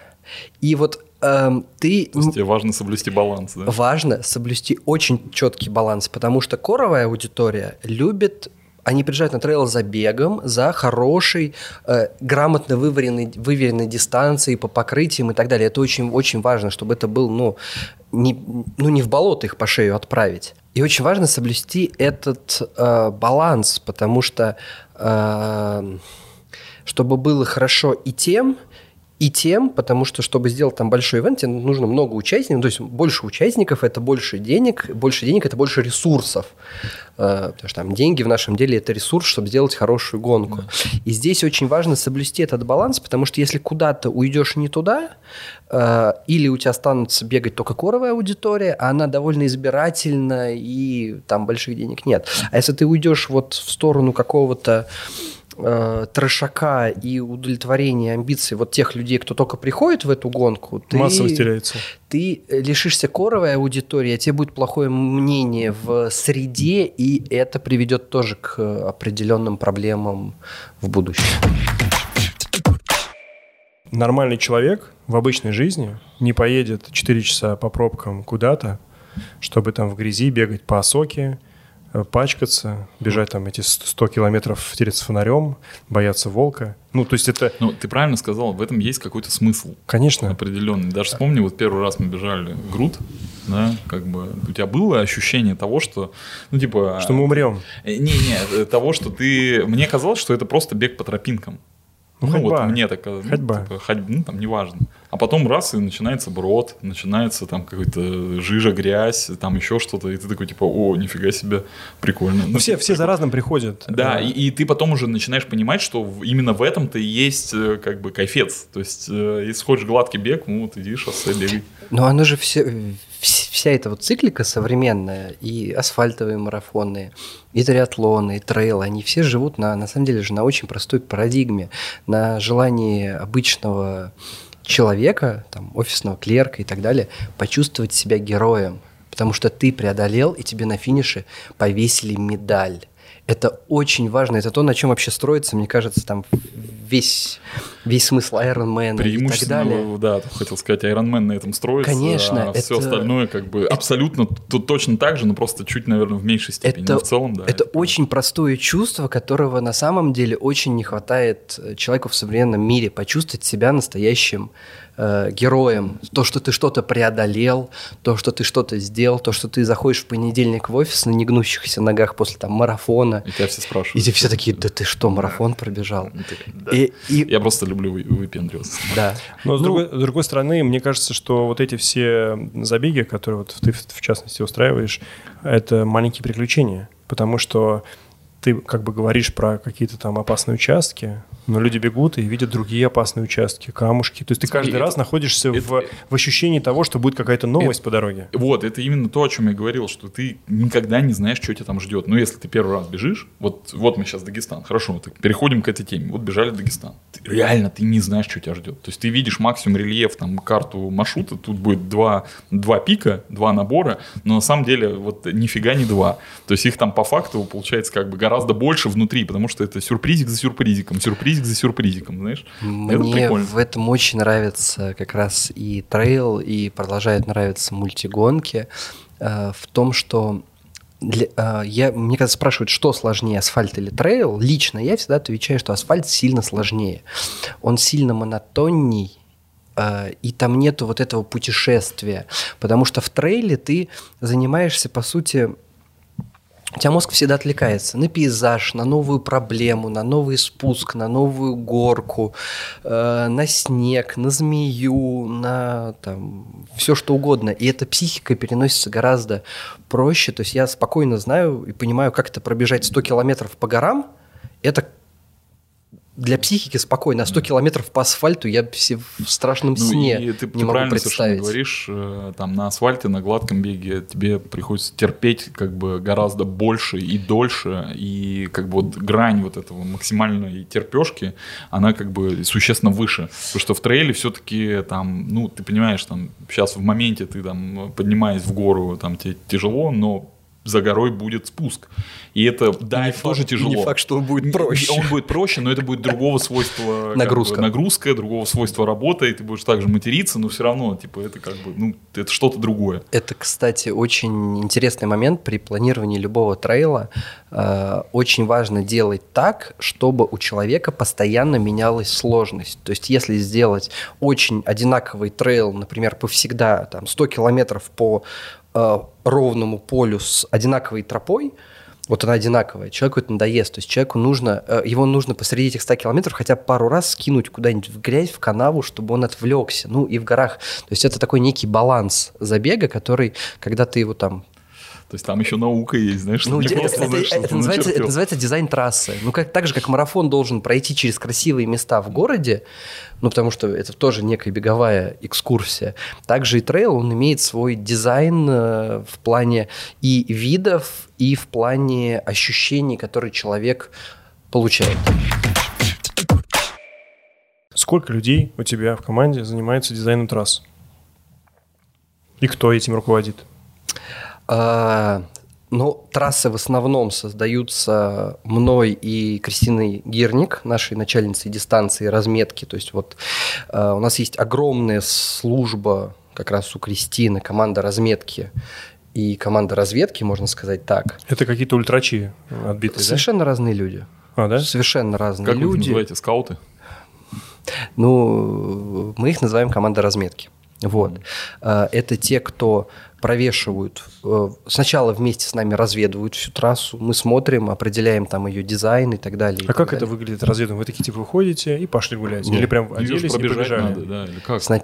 И вот эм, ты... То есть тебе важно соблюсти баланс, да? Важно соблюсти очень четкий баланс, потому что коровая аудитория любит они приезжают на трейл за бегом, за хорошей, э, грамотно вываренной, выверенной дистанцией по покрытиям и так далее. Это очень, очень важно, чтобы это был, ну, не, ну, не в болото их по шею отправить. И очень важно соблюсти этот э, баланс, потому что э, чтобы было хорошо и тем, и тем, потому что, чтобы сделать там большой ивент, тебе нужно много участников, то есть больше участников – это больше денег, больше денег – это больше ресурсов. Э, потому что там деньги в нашем деле – это ресурс, чтобы сделать хорошую гонку. И здесь очень важно соблюсти этот баланс, потому что если куда-то уйдешь не туда, э, или у тебя останутся бегать только коровая аудитория, а она довольно избирательна, и там больших денег нет. А если ты уйдешь вот в сторону какого-то э, трешака и удовлетворения амбиций вот тех людей, кто только приходит в эту гонку, ты, Массово теряется. ты лишишься коровой аудитории, а тебе будет плохое мнение в среде, и это приведет тоже к определенным проблемам в будущем. Нормальный человек в обычной жизни не поедет 4 часа по пробкам куда-то, чтобы там в грязи бегать по осоке, Э, пачкаться, бежать там эти 100 километров, тереться фонарем, бояться волка. Ну, то есть это... Ну, ты правильно сказал, в этом есть какой-то смысл. Конечно. Определенный. Даже вспомни, вот первый раз мы бежали груд, да, как бы у тебя было ощущение того, что, ну, типа... Что мы умрем. Не-не, э, того, что ты... Мне казалось, что это просто бег по тропинкам. Ну, ну вот мне так казалось. Ходьба. Ну, типа, ходьба, ну, там, неважно. А потом раз, и начинается брод, начинается там какой-то жижа, грязь, там еще что-то, и ты такой, типа, о, нифига себе, прикольно. Ну, все, все за разным приходят. Да, и, и ты потом уже начинаешь понимать, что именно в этом-то и есть э, как бы кайфец. То есть, э, если хочешь гладкий бег, ну, вот иди шоссе бегай. Но оно же все, вся эта вот циклика современная, и асфальтовые марафоны, и триатлоны, и трейлы, они все живут на, на самом деле же на очень простой парадигме, на желании обычного человека, там, офисного клерка и так далее, почувствовать себя героем, потому что ты преодолел, и тебе на финише повесили медаль. Это очень важно, это то, на чем вообще строится, мне кажется, там весь, весь смысл Iron Man и так далее. да, хотел сказать, Iron Man на этом строится, Конечно, а это... все остальное как бы это... абсолютно тут точно так же, но просто чуть, наверное, в меньшей степени. Это, но в целом, да. Это, это очень простое чувство, которого на самом деле очень не хватает э, человеку в современном мире, почувствовать себя настоящим э, героем. То, что ты что-то преодолел, то, что ты что-то сделал, то, что ты заходишь в понедельник в офис на негнущихся ногах после там марафона. И тебя все спрашивают. И тебе все такие, да ты что, марафон пробежал? Да. И, и... Я просто люблю выпендриваться. Да. Но с, ну, другой, с другой стороны, мне кажется, что вот эти все забеги, которые вот ты в частности устраиваешь, это маленькие приключения. Потому что ты как бы говоришь про какие-то там опасные участки, Но люди бегут и видят другие опасные участки, камушки. То есть ты каждый это- раз находишься это- в, в ощущении того, что будет какая-то новость Это- по дороге. Вот, это именно то, о чем я говорил, что ты никогда не знаешь, что тебя там ждет. Ну, если ты первый раз бежишь, вот, вот мы сейчас Дагестан, хорошо, так переходим к этой теме. Вот бежали в Дагестан. Ты- реально, ты не знаешь, что тебя ждет. То есть ты видишь максимум рельеф, там, карту маршрута, тут будет два, два пика, два набора, но на самом деле вот нифига не два. То есть их там по факту получается как бы гораздо больше внутри, потому что это сюрпризик за сюрпризиком, сюрпризик за сюрпризиком, знаешь? это Мне прикольно. в этом очень нравится как раз и трейл, и продолжает нравиться мультигонки э, в том, что для- э, я, мне когда спрашивают, что сложнее, асфальт или трейл, лично я всегда отвечаю, что асфальт сильно сложнее. Он сильно монотонней, э, и там нету вот этого путешествия. Потому что в трейле ты занимаешься, по сути, у тебя мозг всегда отвлекается на пейзаж, на новую проблему, на новый спуск, на новую горку, э, на снег, на змею, на там, все что угодно. И эта психика переносится гораздо проще. То есть я спокойно знаю и понимаю, как это пробежать 100 километров по горам. Это для психики спокойно. А 100 километров по асфальту я все в страшном Ну, сне и ты, не ты могу правильно представить. говоришь, э, там на асфальте, на гладком беге тебе приходится терпеть как бы гораздо больше и дольше, и как бы вот грань вот этого максимальной терпешки, она как бы существенно выше, потому что в трейле все-таки там, ну, ты понимаешь, там сейчас в моменте ты там поднимаясь в гору, там тебе тяжело, но за горой будет спуск. И это, да, это тоже тяжело. Не факт, что он будет проще. Он будет проще, но это будет другого свойства Нагрузка. бы, нагрузка, другого свойства работы, и ты будешь также материться, но все равно, типа, это как бы, ну, это что-то другое. Это, кстати, очень интересный момент при планировании любого трейла. Э, Очень важно делать так, чтобы у человека постоянно менялась сложность. То есть, если сделать очень одинаковый трейл, например, повсегда там, 100 километров по э, ровному полю с одинаковой тропой, вот она одинаковая, человеку это надоест. То есть человеку нужно, э, его нужно посреди этих 100 километров хотя бы пару раз скинуть куда-нибудь в грязь, в канаву, чтобы он отвлекся. Ну и в горах. То есть это такой некий баланс забега, который, когда ты его там То есть там еще наука есть, знаешь, что ну, не просто, это, знаешь, это что-то называется, это называется дизайн трассы. Ну, как, так же, как марафон должен пройти через красивые места в городе, ну, потому что это тоже некая беговая экскурсия. Также и трейл, он имеет свой дизайн э, в плане и видов, и в плане ощущений, которые человек получает. Сколько людей у тебя в команде занимается дизайном трасс? И кто этим руководит? А, Ну, трассы в основном создаются мной и Кристиной Гирник, нашей начальницей дистанции разметки. То есть вот а, у нас есть огромная служба как раз у Кристины, команда разметки и команда разведки, можно сказать так. Это какие-то ультрачи отбитые, Совершенно разные люди. да? А, да? Совершенно разные Как вы их люди. называете, скауты? Ну, мы их называем команда разметки. Вот. А, Это те, кто провешивают, э, сначала вместе с нами разведывают всю трассу, мы смотрим, определяем там ее дизайн и так далее. и А так как это далее. выглядит разведом? Вы такие типа выходите и пошли гулять? Нет. Или прям оделись и побежали? надо, да, или как? Зна-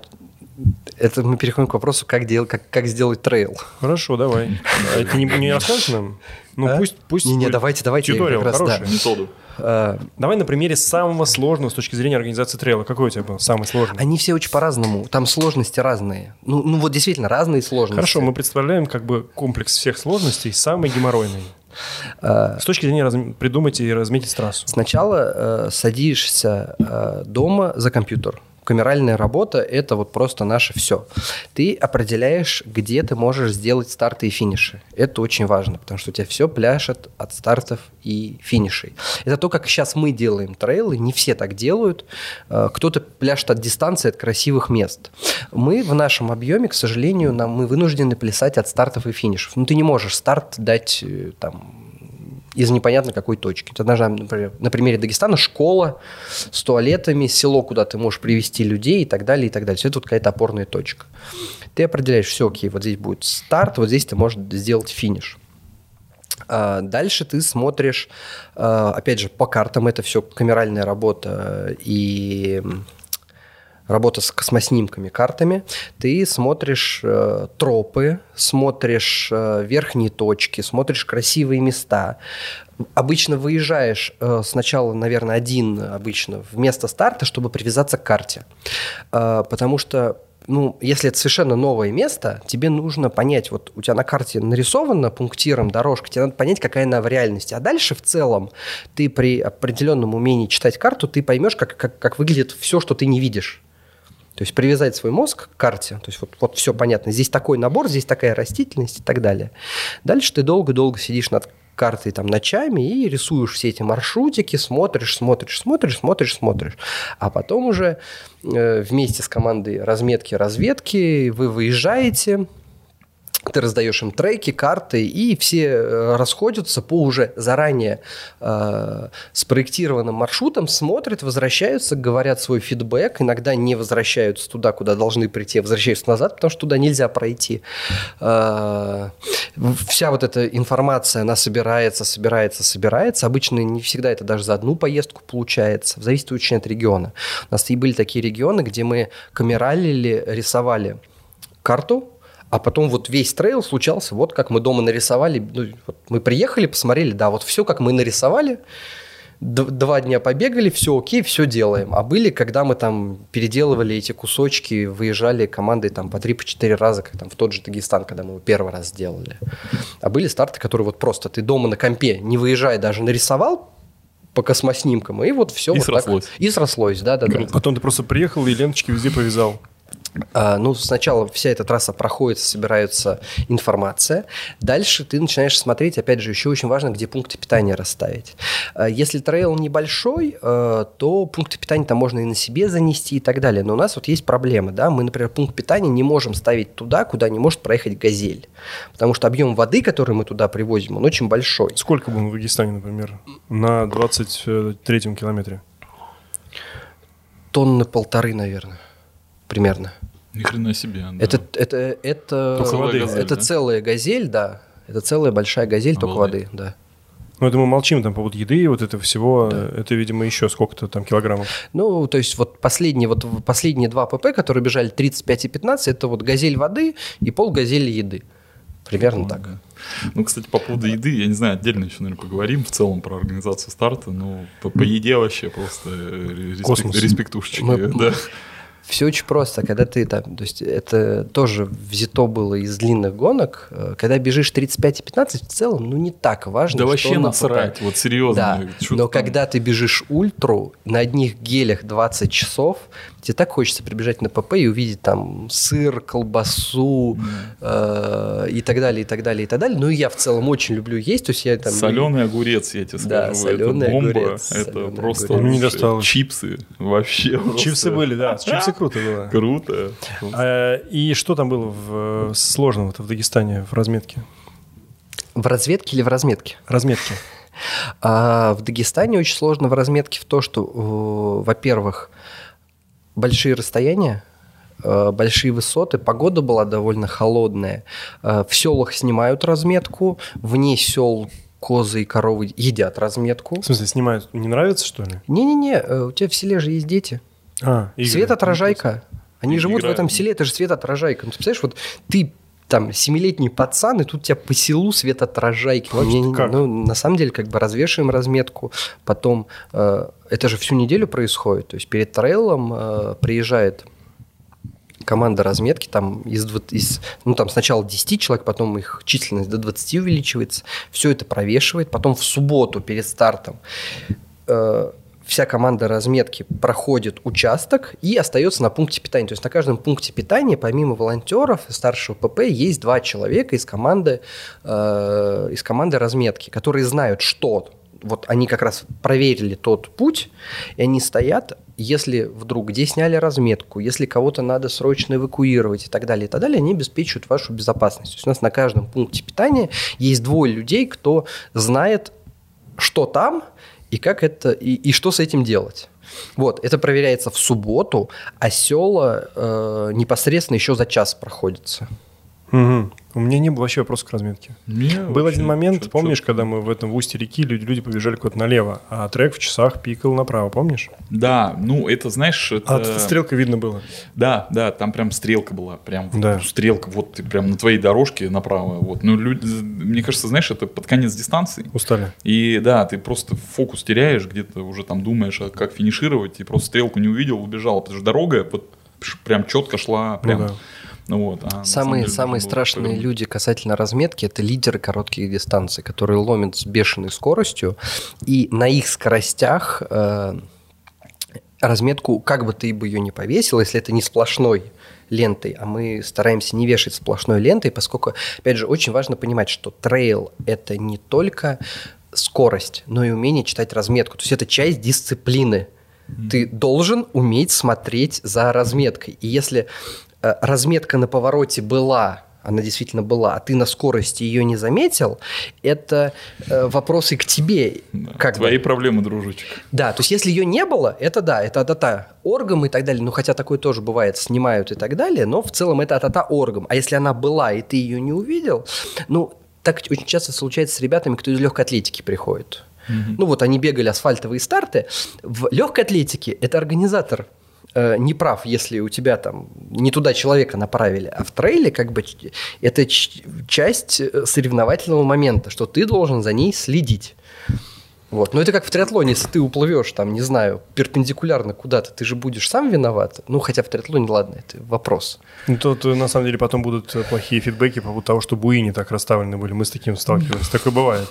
Это мы переходим к вопросу, как, дел... как, как сделать трейл. Хорошо, давай. (laughs) А это не, не расскажешь нам? (laughs) Ну А? пусть, пусть. Будет давайте, давайте, Тьюториал хороший. Методу. А, Давай на примере самого сложного с точки зрения организации трейла. Какой у тебя был самый сложный? Они все очень по-разному, там сложности разные. Ну, ну вот действительно, разные сложности. Хорошо, мы представляем как бы комплекс всех сложностей, самый геморройный. А, С точки зрения раз... придумать и разметить трассу. Сначала э, садишься э, дома за компьютер. Камеральная работа – это вот просто наше все. Ты определяешь, где ты можешь сделать старты и финиши. Это очень важно, потому что у тебя все пляшет от стартов и финишей. Это то, как сейчас мы делаем трейлы, не все так делают. Э, Кто-то пляшет от дистанции, от красивых мест. Мы в нашем объеме, к сожалению, нам, мы вынуждены плясать от стартов и финишев. Ну, ты не можешь старт дать э, там из непонятно какой точки. Это даже, например, на примере Дагестана школа с туалетами, село, куда ты можешь привести людей и так далее, и так далее. Все это вот какая-то опорная точка. Ты определяешь, все, окей, вот здесь будет старт, вот здесь ты можешь сделать финиш. А Дальше ты смотришь, а, опять же, по картам, это все камеральная работа, и работа с космоснимками, картами, ты смотришь э, тропы, смотришь э, верхние точки, смотришь красивые места. Обычно выезжаешь э, сначала, наверное, один обычно в место старта, чтобы привязаться к карте. Э, потому что ну, если это совершенно новое место, тебе нужно понять, вот у тебя на карте нарисована пунктиром дорожка, тебе надо понять, какая она в реальности. А дальше в целом ты при определенном умении читать карту, ты поймешь, как, как, как выглядит все, что ты не видишь. То есть привязать свой мозг к карте, то есть вот, вот все понятно, здесь такой набор, здесь такая растительность и так далее. Дальше ты долго-долго сидишь над картой там ночами и рисуешь все эти маршрутики, смотришь, смотришь, смотришь, смотришь, смотришь. А потом уже э, вместе с командой разметки, разведки вы выезжаете, ты раздаешь им треки, карты, и все э, расходятся по уже заранее э, спроектированным маршрутам, смотрят, возвращаются, говорят свой фидбэк, иногда не возвращаются туда, куда должны прийти, а возвращаются назад, потому что туда нельзя пройти. Э, вся вот эта информация, она собирается, собирается, собирается. Обычно не всегда это даже за одну поездку получается, зависит очень от региона. У нас и были такие регионы, где мы камералили, рисовали карту, а потом вот весь трейл случался, вот как мы дома нарисовали. Ну, вот мы приехали, посмотрели, да, вот все как мы нарисовали. Два дня побегали, все окей, все делаем. А были, когда мы там переделывали эти кусочки, выезжали командой там по 3-4 раза, как там в тот же Дагестан, когда мы его первый раз сделали. А были старты, которые вот просто ты дома на компе, не выезжая, даже нарисовал, по космоснимкам, и вот все. И вот срослось. Так. И срослось, да, да, да. Потом ты просто приехал и ленточки везде повязал. А, ну, сначала вся эта трасса проходит, собирается информация. Дальше ты начинаешь смотреть, опять же, еще очень важно, где пункты питания расставить. А, если трейл небольшой, а, то пункты питания там можно и на себе занести и так далее. Но у нас вот есть проблемы, да, мы, например, пункт питания не можем ставить туда, куда не может проехать газель. Потому что объем воды, который мы туда привозим, он очень большой. Сколько было в Дагестане, например, на 23-м километре? Тонны полторы, наверное примерно. Ни хрена себе. Да. Это, это, это, Только воды. это Газель, да? целая газель, да. Это целая большая газель, только воды, да. Ну, это мы молчим там по поводу еды и вот этого всего. Это, видимо, еще сколько-то там килограммов. Ну, то есть вот последние, вот последние два ПП, которые бежали 35 и 15, это вот газель воды и пол газели еды. Примерно так. Ну, кстати, по поводу еды, я не знаю, отдельно еще, наверное, поговорим в целом про организацию старта. Ну, по, по еде вообще просто э, респект, Космос. респектушечки. Мы- да. Все очень просто. Когда ты там, то есть это тоже взято было из длинных гонок. Э, Когда бежишь 35 и 15, в целом, ну, не так важно. Да что вообще на насрать, вот серьезно. Да, но там- когда ты бежишь ультру, на одних гелях 20 часов, тебе так хочется прибежать на ПП и увидеть там сыр, колбасу э, и так далее, и так далее, и так далее. Ну, и я в целом очень люблю есть, то есть я там... Соленый огурец, я тебе Да, скажу. солёный это бомба. огурец, это просто огурец. Не досталось. Чипсы вообще. Чипсы были, да. Чипсы (laughs) круто было. Круто. А, И что там было в, сложного-то в Дагестане в разметке? В разведке или в разметке? Разметки. (laughs) А в Дагестане очень сложно в разметке в то, что, э, во-первых, большие расстояния, э, большие высоты, погода была довольно холодная. Э, В селах снимают разметку, вне сел козы и коровы едят разметку. В смысле, снимают? Не нравится, что ли? Не-не-не, э, у тебя в селе же есть дети. А, игры. Светоотражайка. Они живут в играют. этом селе, это же светоотражайка. Ну, ты представляешь, вот ты там семилетний пацан, и тут у тебя по селу светоотражайки. Вообще-то Не- не- как? Ну, на самом деле, как бы развешиваем разметку, потом э, это же всю неделю происходит. То есть перед трейлом э, приезжает команда разметки, там из, из, ну, там сначала 10 человек, потом их численность до 20 увеличивается, все это провешивает, потом в субботу перед стартом э, вся команда разметки проходит участок и остается на пункте питания. То есть на каждом пункте питания, помимо волонтеров и старшего ПП, есть два человека из команды, э, из команды разметки, которые знают, что вот они как раз проверили тот путь, и они стоят, если вдруг где сняли разметку, если кого-то надо срочно эвакуировать и так далее, и так далее, они обеспечивают вашу безопасность. То есть у нас на каждом пункте питания есть двое людей, кто знает, что там и как это и, и что с этим делать. Вот, это проверяется в субботу, а села э, непосредственно еще за час проходится. Угу. У меня не было вообще вопроса к разметке. Мне Был один момент, чё- помнишь, чё- когда мы в этом в устье реки, люди, люди побежали куда-то налево, а трек в часах пикал направо, помнишь? Да, ну это, знаешь, это... А тут стрелка видно было. Да, да, там прям стрелка была, прям Да. стрелка, вот ты прям на твоей дорожке направо, вот. Ну, люди, мне кажется, знаешь, это под конец дистанции. Устали. И да, ты просто фокус теряешь, где-то уже там думаешь, а как финишировать, и просто стрелку не увидел, убежал. Потому что дорога вот прям четко шла, прям. Ну да. Ну вот. а Самые, деле самые страшные повернуть. люди касательно разметки – это лидеры коротких дистанций, которые ломят с бешеной скоростью, и на их скоростях э, разметку, как бы ты бы ее не повесил, если это не сплошной лентой, а мы стараемся не вешать сплошной лентой, поскольку, опять же, очень важно понимать, что трейл – это не только скорость, но и умение читать разметку. То есть это часть дисциплины. Ты должен уметь смотреть за разметкой. И если разметка на повороте была, она действительно была, а ты на скорости ее не заметил, это э, вопросы к тебе. Да, как бы. Твои проблемы, дружочек. Да, то есть если ее не было, это да, это атата оргом и так далее. Ну, хотя такое тоже бывает, снимают и так далее, но в целом это атата оргом. А если она была, и ты ее не увидел, ну, так очень часто случается с ребятами, кто из легкой атлетики приходит. Ну, вот они бегали асфальтовые старты. В легкой атлетике это организатор э, не прав, если у тебя там не туда человека направили, а в трейле как бы это часть э, соревновательного момента, что ты должен за ней следить. Вот. Но это как в триатлоне, если ты уплывешь, там, не знаю, перпендикулярно куда-то, ты же будешь сам виноват. Ну, хотя в триатлоне, ладно, это вопрос. Ну, Тут, э, на самом деле, потом будут э, плохие фидбэки по поводу того, что буи не так расставлены были. Мы с таким сталкивались. Такое бывает.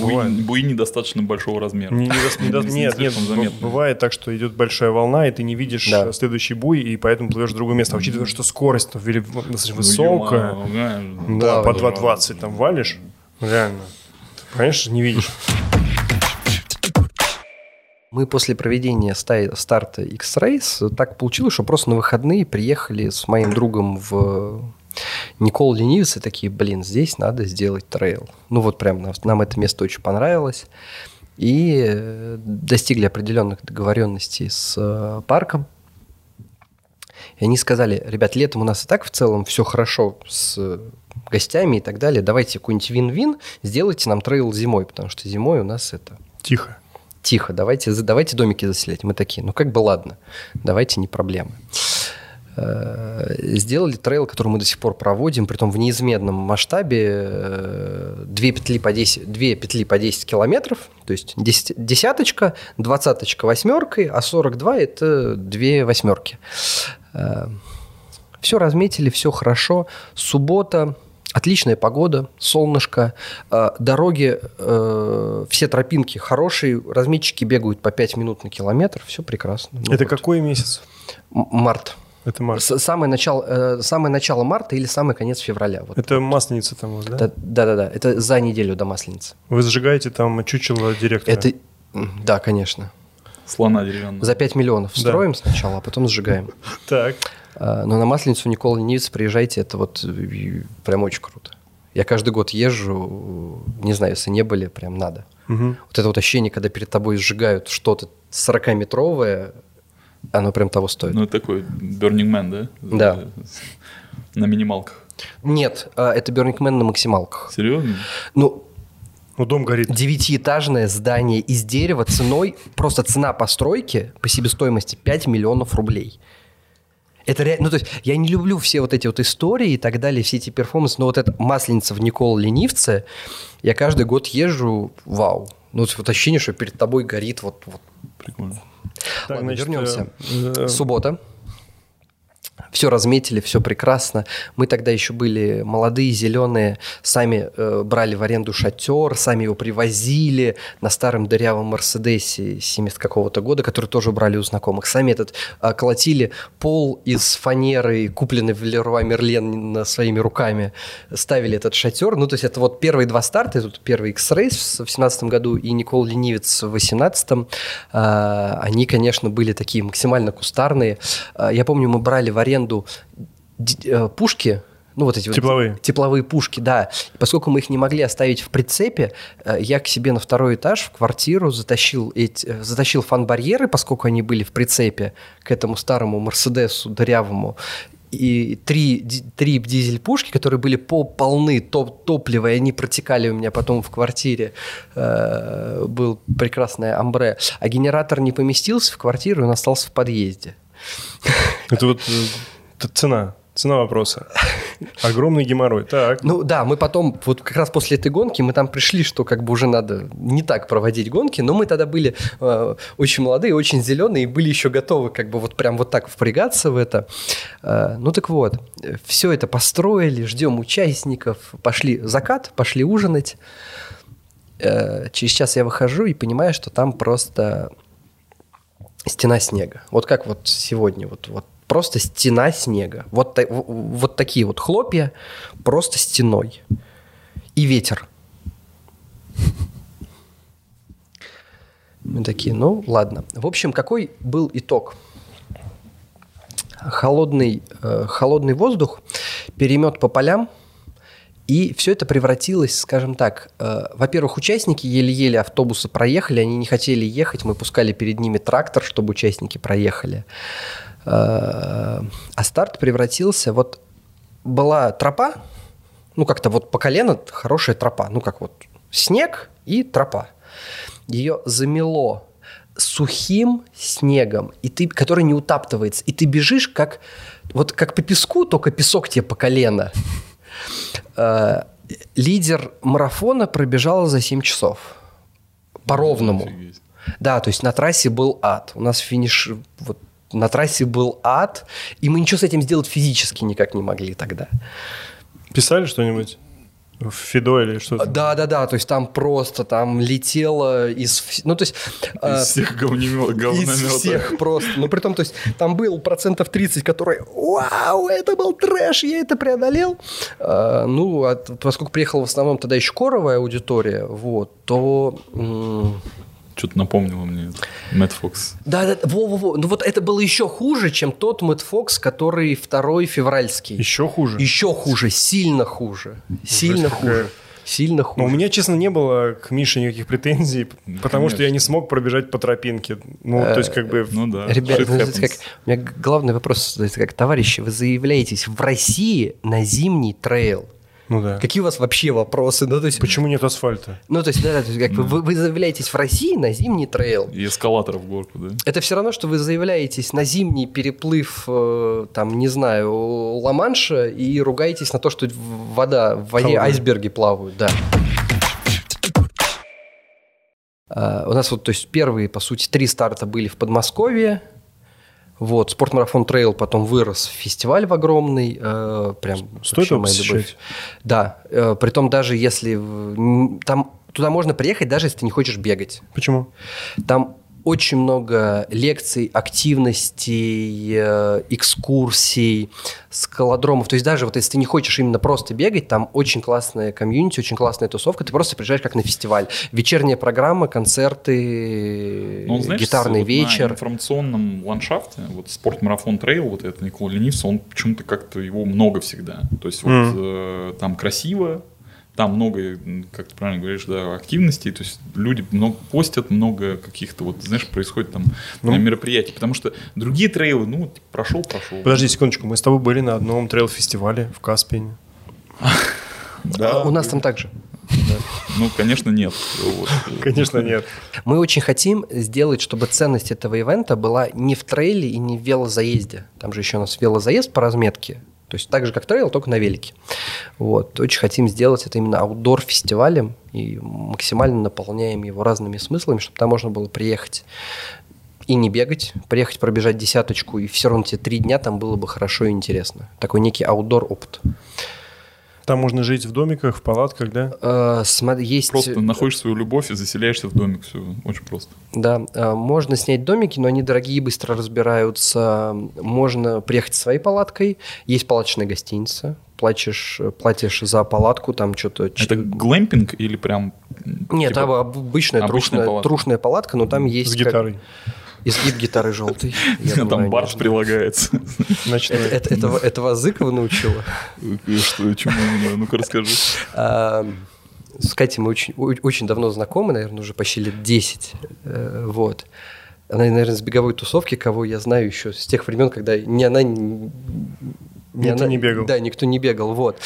Буи, недостаточно большого размера. Не- не не Нет, нет, заметно. бывает так, что идет большая волна, и ты не видишь Да. следующий буй, и поэтому плывешь в другое место. А учитывая, что скорость достаточно Ну, высокая, да, по Плавание. 2.20 там валишь, реально, конечно, не видишь. Мы после проведения ста- старта X-Race так получилось, что просто на выходные приехали с моим другом в Никол Ленивец и такие, блин, здесь надо сделать трейл. Ну вот прям нам, нам это место очень понравилось. И э, достигли определенных договоренностей с э, парком. И они сказали, ребят, летом у нас и так в целом все хорошо с гостями и так далее. Давайте какой-нибудь вин-вин, сделайте нам трейл зимой, потому что зимой у нас это Тихо. тихо, давайте, давайте домики заселять. Мы такие, ну как бы ладно, давайте, не проблема. Э, Сделали трейл, который мы до сих пор проводим, притом в неизменном масштабе. э, Две петли по 10, две петли по 10 километров, то есть десять- десяточка, двадцаточка восьмеркой, а 42 – это две восьмерки. Все разметили, все хорошо. Суббота, отличная погода, солнышко, э, дороги, э, все тропинки хорошие, разметчики бегают по 5 минут на километр, все прекрасно. Ну Это вот. какой месяц? Март. Это март. Самое начало, э, самое начало марта или самый конец февраля. Вот. Это масленица там у вас, да? Да- Да-да-да, это за неделю до Масленицы. Вы зажигаете там чучело директора? Это, да, конечно. Слона деревянного. За 5 миллионов Да. строим сначала, а потом сжигаем. Так. А, Но на Масленицу Никола Ленивец приезжайте, это вот э, прям очень круто. Я каждый год езжу, не знаю, если не были, прям надо. Мгм. Вот это вот ощущение, когда перед тобой сжигают что-то 40-метровое, оно прям того стоит. Ну, это такой Burning Man, да? Да. На минималках. Нет, а, это Burning Man на максималках. Серьезно? Ну, Ну, дом горит. девятиэтажное здание из дерева ценой, просто цена постройки по себестоимости 5 миллионов рублей. Это реально, ну то есть я не люблю все вот эти вот истории и так далее, все эти перформансы, но вот это масленица в Никола Ленивце, я каждый год езжу, вау. Ну вот ощущение, что перед тобой горит вот, вот. Прикольно. Так, Ладно, значит, вернемся. э, э, Суббота. Все разметили, все прекрасно. Мы тогда еще были молодые, зеленые, сами э, брали в аренду шатер, сами его привозили на старом дырявом Мерседесе 70 какого-то года, который тоже брали у знакомых. Сами этот э, колотили пол из фанеры, купленный в Леруа Мерлен своими руками, ставили этот шатер. Ну, то есть это вот первые два старта, тут первый X-Race в 17 году и Никол Ленивец в 18 Они, конечно, были такие максимально кустарные. А, Я помню, мы брали в аренду д- э, пушки, ну, вот эти вот Тепловые. тепловые пушки, да. И поскольку мы их не могли оставить в прицепе, э, я к себе на второй этаж в квартиру затащил, эти, э, затащил фан-барьеры, поскольку они были в прицепе к этому старому Мерседесу дырявому. и три, три дизель-пушки, которые были по полны топ топлива, и они протекали у меня потом в квартире. Э, был прекрасное амбре. А генератор не поместился в квартиру, он остался в подъезде. (laughs) Это вот это цена. Цена вопроса. Огромный геморрой. Так. Ну да, мы потом, вот как раз после этой гонки, мы там пришли, что как бы уже надо не так проводить гонки, но мы тогда были э, очень молодые, очень зеленые, и были еще готовы как бы вот прям вот так впрягаться в это. Э, ну так вот, все это построили, ждем участников, пошли закат, пошли ужинать. Э, через час я выхожу и понимаю, что там просто стена снега. Вот как вот сегодня, вот, вот просто стена снега. Вот, вот такие вот хлопья просто стеной. И ветер. Мы такие, ну ладно. В общем, какой был итог? Холодный, э, холодный воздух, перемет по полям, и все это превратилось, скажем так, э, во-первых, участники еле-еле автобусы проехали, они не хотели ехать, мы пускали перед ними трактор, чтобы участники проехали. Э, а старт превратился, вот была тропа, ну как-то вот по колено хорошая тропа, ну как вот снег и тропа. Ее замело сухим снегом, и ты, который не утаптывается, и ты бежишь как вот как по песку, только песок тебе по колено. Э, лидер марафона пробежал за 7 часов. По ровному. Да, то есть на трассе был ад. У нас финиш вот на трассе был ад, и мы ничего с этим сделать физически никак не могли тогда. Писали что-нибудь? В Фидо или что-то? Да, да, да, то есть там просто там летело из... Ну, то есть... Из э, всех говномета. Из всех просто. Ну, при том, то есть там был процентов 30, которые, вау, это был трэш, я это преодолел. Э, ну, а, поскольку приехала в основном тогда еще коровая аудитория, вот, то... М- что-то напомнило мне Мэтт Фокс. Да, да, во-во-во. Ну вот это было еще хуже, чем тот Мэтт Фокс, который второй февральский. Еще хуже? Еще хуже, сильно хуже. Сильно хуже. Сильно хуже. Но у меня, честно, не было к Мише никаких претензий, ну, потому конечно. что я не смог пробежать по тропинке. Ну, то есть, как бы... Ну да. Ребята, ну, как, у меня главный вопрос, как, товарищи, вы заявляетесь в России на зимний трейл – ну да. Какие у вас вообще вопросы? Ну, то есть, Почему нет асфальта? Ну, то есть, да, то есть, как вы, вы заявляетесь в России на зимний трейл. И эскалатор в горку, да? Это все равно, что вы заявляетесь на зимний переплыв, э, там, не знаю, Ла-Манша и ругаетесь на то, что вода, в воде Холодная. айсберги плавают, да. Uh, у нас вот, то есть, первые, по сути, три старта были в Подмосковье, вот, спортмарафон трейл потом вырос в фестиваль в огромный. Э, прям Стоит его посещать? Да, э, притом даже если... Там туда можно приехать, даже если ты не хочешь бегать. Почему? Там очень много лекций, активностей, э, экскурсий, скалодромов. То есть даже вот если ты не хочешь именно просто бегать, там очень классная комьюнити, очень классная тусовка. Ты просто приезжаешь как на фестиваль. Вечерняя программа, концерты, ну, знаешь, гитарный вот вечер. На информационном ландшафте, вот спорт-марафон трейл, вот это Никола Ленивца, он почему-то как-то его много всегда. То есть вот mm. э, там красиво, там много, как ты правильно говоришь, да, активностей, то есть люди много постят, много каких-то вот, знаешь, происходит там ну, мероприятий, потому что другие трейлы, ну, типа, прошел, прошел. Подожди секундочку, мы с тобой были на одном трейл-фестивале в Каспине. (laughs) Да. У нас там также. Ну, конечно, нет. (laughs) Конечно, нет. Мы очень хотим сделать, чтобы ценность этого ивента была не в трейле и не в велозаезде. Там же еще у нас велозаезд по разметке. То есть так же, как трейл, только на велике. Вот. Очень хотим сделать это именно аутдор-фестивалем и максимально наполняем его разными смыслами, чтобы там можно было приехать и не бегать, приехать пробежать десяточку, и все равно тебе три дня там было бы хорошо и интересно. Такой некий аутдор опыт. Там можно жить в домиках, в палатках, да? Э, есть... Просто находишь свою любовь и заселяешься в домик. Все очень просто. Да. Э, можно снять домики, но они дорогие быстро разбираются. Можно приехать своей палаткой. Есть палаточная гостиница. Платишь, платишь за палатку, там что-то... Это глэмпинг или прям... Нет, типа, обычная, обычная трушная, палатка. трушная палатка, но там есть... С гитарой. Как... Изгиб гитары желтый. (laughs) Там барж прилагается. Это этого Зыкова научила? Что, чему? Ну-ка расскажи. А, с Катей мы очень, очень давно знакомы, наверное, уже почти лет 10. Э, вот. Она, наверное, с беговой тусовки, кого я знаю еще с тех времен, когда ни она, Никто не бегал. Да, никто не бегал, вот.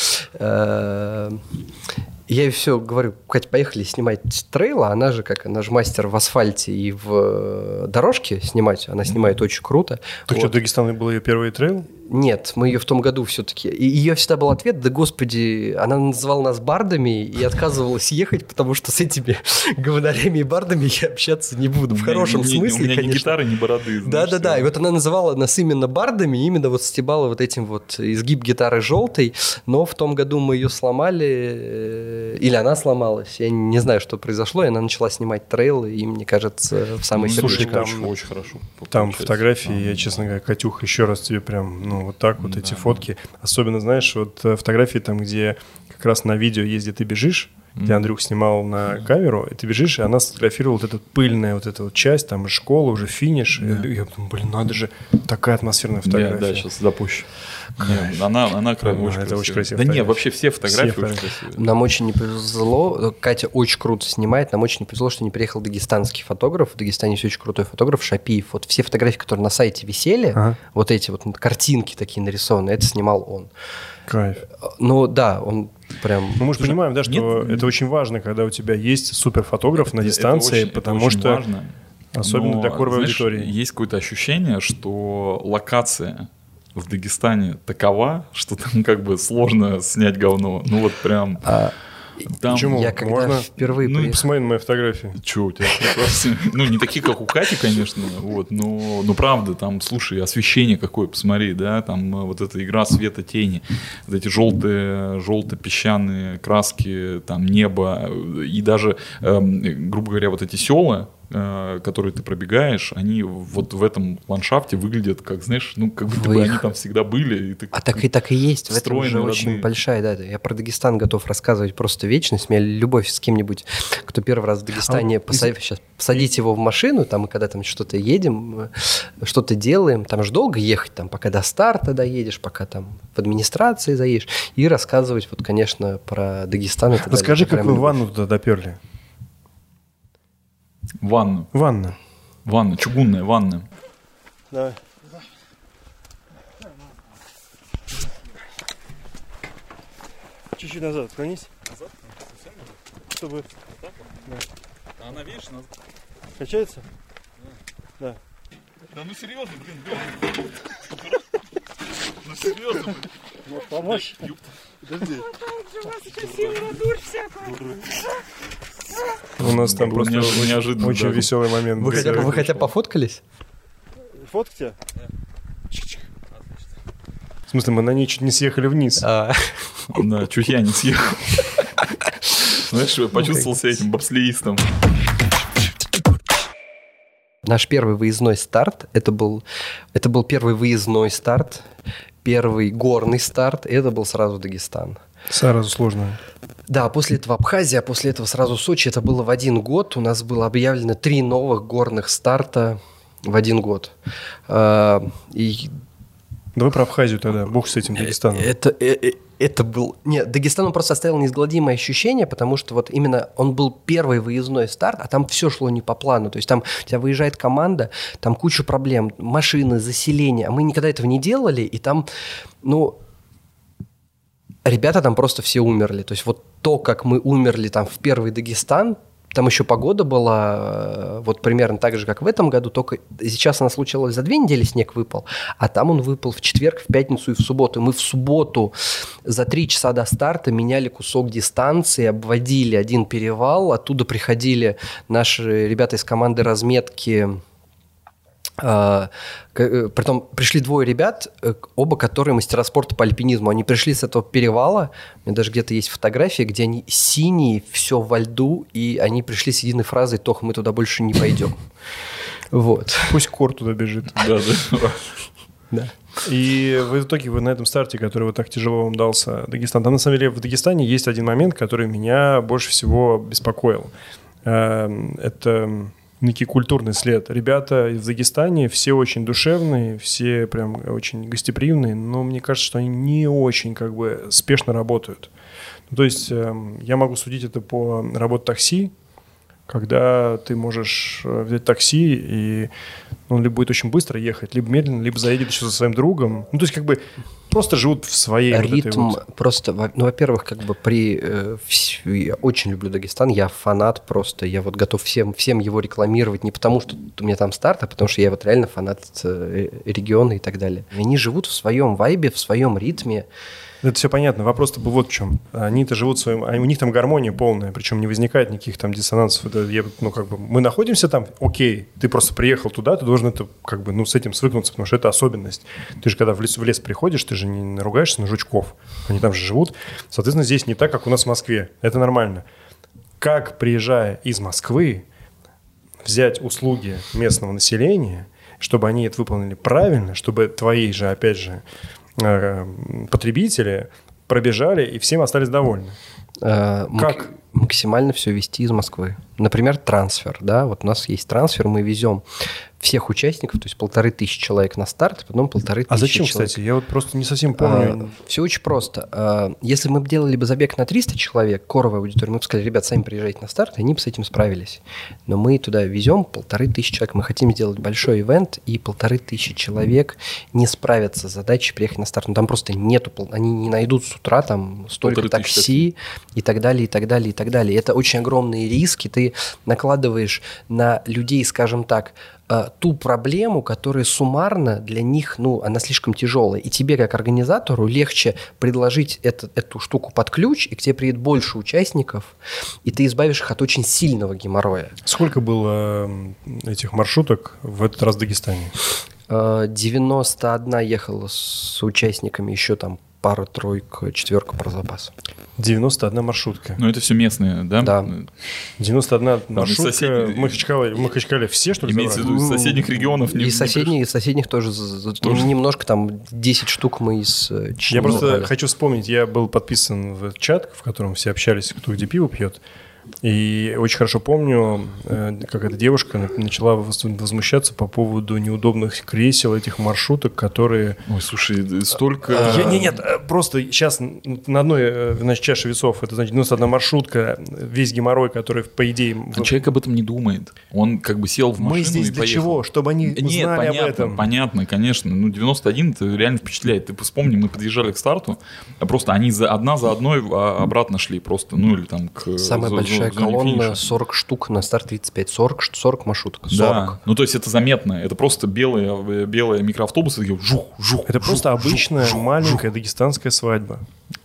Я ей все говорю, Катя, поехали снимать трейл, а она же как, она же мастер в асфальте и в э, дорожке снимать, она снимает очень круто. Так вот. что, Дагестан был ее первый трейл? Нет, мы ее в том году все-таки. И ее всегда был ответ, да господи, она называла нас бардами и отказывалась ехать, потому что с этими (laughs) говнарями и бардами я общаться не буду. В хорошем смысле, У меня ни гитары, ни бороды. Да-да-да, и вот она называла нас именно бардами, именно вот стебала вот этим вот изгиб гитары желтой, но в том году мы ее сломали, э, или она сломалась, я не знаю, что произошло, и она начала снимать трейлы, и, мне кажется, в самой ну, Слушай, там, там, очень хорошо. Там фотографии, я, честно говоря, Катюх, еще раз тебе прям, ну, вот так вот да, эти фотки. Особенно, знаешь, вот э, фотографии там, где как раз на видео есть, где ты бежишь. Где Андрюх снимал на камеру, и ты бежишь, и она сфотографировала вот эту пыльная вот эту вот часть, там школа, уже финиш. Yeah. И я думаю, блин, надо же, такая атмосферная фотография. Yeah, да, сейчас запущу. Нет, она, она край, очень, это красивая. очень красиво. Да нет, вообще все фотографии все очень красивые. Нам очень не повезло, Катя очень круто снимает, нам очень не повезло, что не приехал дагестанский фотограф. В Дагестане есть очень крутой фотограф Шапиев. Вот все фотографии, которые на сайте висели, ага. вот эти вот картинки такие нарисованные, это снимал он. Кайф. Ну да, он прям... Ну, мы же понимаем, да, что нет, это очень важно, когда у тебя есть суперфотограф на дистанции, очень, потому что... Важно. Особенно Но, для коровой знаешь, аудитории. Есть какое-то ощущение, что локация в Дагестане такова, что там как бы сложно снять говно. Ну вот прям... А... Там, Почему? Я когда Можно? впервые Ну, приехал... посмотри на мои фотографии. Че у тебя? Ну, не такие, как у Кати, конечно, вот, но, но правда, там, слушай, освещение какое, посмотри, да, там э, вот эта игра света, тени, вот эти желтые, желто-песчаные краски, там, небо, и даже, эм, грубо говоря, вот эти села, Э, которые ты пробегаешь, они вот в этом ландшафте выглядят как, знаешь, ну, как будто Вы бы их... они там всегда были. И ты, а так и так и есть. В этом же очень большая, да. Я про Дагестан готов рассказывать просто вечность. У меня любовь с кем-нибудь, кто первый раз в Дагестане, а, посад... сейчас посадить его в машину, там, и когда там что-то едем, э, что-то делаем, там же долго ехать, там, пока до старта доедешь, пока там в администрации заедешь, и рассказывать, вот, конечно, про Дагестан. Расскажи, как вы в ванну туда доперли? Ванну. Ванна. Ванна, чугунная ванна. Давай. Чуть-чуть назад, отклонись. Назад? Чтобы... Да. А она, видишь, назад. Качается? Да. Да. Да ну серьезно, блин, Ну серьезно, блин. Может помочь? Подожди. У нас там просто неожиданно очень веселый момент. Вы хотя, вы хотя пофоткались? Фоткайте? В смысле, мы на ней чуть не съехали вниз. А. Да, чуть я не съехал. Знаешь, я почувствовал себя этим бобслеистом. Наш первый выездной старт, это был, это был первый выездной старт первый горный старт, и это был сразу Дагестан. Сразу сложно. Да, после этого Абхазия, а после этого сразу Сочи. Это было в один год. У нас было объявлено три новых горных старта в один год. А, и Давай про Абхазию тогда, бог с этим Дагестаном. Это, это, это был... Нет, Дагестан он просто оставил неизгладимое ощущение, потому что вот именно он был первый выездной старт, а там все шло не по плану. То есть там у тебя выезжает команда, там куча проблем, машины, заселение. А мы никогда этого не делали, и там, ну, ребята там просто все умерли. То есть вот то, как мы умерли там в первый Дагестан, там еще погода была э, вот примерно так же, как в этом году, только сейчас она случилась за две недели, снег выпал, а там он выпал в четверг, в пятницу и в субботу. мы в субботу за три часа до старта меняли кусок дистанции, обводили один перевал, оттуда приходили наши ребята из команды разметки Притом пришли двое ребят, э, оба которые мастера спорта по альпинизму. Они пришли с этого перевала. У меня даже где-то есть фотографии, где они синие, все во льду, и они пришли с единой фразой «Тох, мы туда больше не пойдем». Вот. Пусть Кор туда бежит. (laughs) Да, да. Да. И в итоге вы на этом старте, который вот так тяжело вам дался, Дагестан, там на самом деле в Дагестане есть один момент, который меня больше всего беспокоил. Эм, это некий культурный след. Ребята из Дагестане все очень душевные, все прям очень гостеприимные, но мне кажется, что они не очень как бы спешно работают. Ну, то есть э, я могу судить это по работе такси, когда ты можешь э, взять такси, и он либо будет очень быстро ехать, либо медленно, либо заедет еще за своим другом. Ну, то есть, как бы, просто живут в своей вот Ритм вот- просто, во- ну, во-первых, как бы при... э, я очень люблю Дагестан, я фанат просто, я вот готов всем, всем его рекламировать, не потому что у меня там старт, а потому что я вот реально фанат э, региона и так далее. Они живут в своем вайбе, в своем ритме. Это все понятно. Вопрос-то был вот в чем. Они-то живут в своем... а У них там гармония полная, причем не возникает никаких там диссонансов. Это я, ну, как бы, мы находимся там, окей, ты просто приехал туда, ты должен это, как бы, ну, с этим свыкнуться, потому что это особенность. Ты же, когда в лес, в лес приходишь, ты же не наругаешься на жучков. Они там же живут. Соответственно, здесь не так, как у нас в Москве. Это нормально. Как, приезжая из Москвы, взять услуги местного населения, чтобы они это выполнили правильно, чтобы твои же, опять же, потребители пробежали и всем остались довольны. Э, Как? Максимально все вести из Москвы. Например, трансфер, да, вот у нас есть трансфер, мы везем всех участников, то есть полторы тысячи человек на старт, потом полторы тысячи А зачем, человек. кстати? Я вот просто не совсем помню. все очень просто. А, Если мы бы делали бы забег на 300 человек, коровая аудитория, мы бы сказали, ребят, сами приезжайте на старт, и они бы с этим справились. Но мы туда везем полторы тысячи человек. Мы хотим сделать большой ивент, и полторы тысячи человек не справятся с задачей приехать на старт. Ну, там просто нету, они не найдут с утра там столько Полторы тысячи такси и так далее, и так далее, и так далее. Это очень огромные риски. Ты накладываешь на людей, скажем так, э, ту проблему, которая суммарно для них, ну, она слишком тяжелая. И тебе, как организатору, легче предложить это- эту штуку под ключ, и к тебе приедет больше участников, и ты избавишь их от очень сильного геморроя. Сколько было этих маршруток в этот раз в Дагестане? Э, 91 ехала с участниками, еще там пара, тройка, четверка про запас. 91 маршрутка. Ну, это все местные, да? Да. 91 из маршрутка. соседей- В Махачкале, все, что ли, Имеется в виду из соседних регионов. не- И не соседних, из соседних тоже, Тоже? немножко, там 10 штук мы из э, Чечни Я просто хочу вспомнить, я был подписан в чат, в котором все общались, кто где пиво пьет. И очень хорошо помню, э, как эта девушка на- начала воз- возмущаться по поводу неудобных кресел этих маршруток, которые... Ой, слушай, столько... Я- не, нет, э, просто сейчас на одной э, значит, чаше весов, это значит 91 маршрутка, весь геморрой, который, по идее... А человек об этом не думает. Он как бы сел в машину Мы здесь и для поехал. чего? Чтобы они Нет, узнали понятно, об этом. понятно, конечно. Ну, 91 это реально впечатляет. Ты вспомни, мы подъезжали к старту, а просто они за, одна за одной а, обратно шли просто, ну или там к Самая зо- большая зо- зоне колонна, финиша. 40 штук, на старт 35, 40, ш- 40 маршруток, 40. Да, ну то есть это заметно. Это просто белые, белые микроавтобусы, такие жух, жух, Это жух, просто жух, обычная жух, маленькая дагестанская свадьба.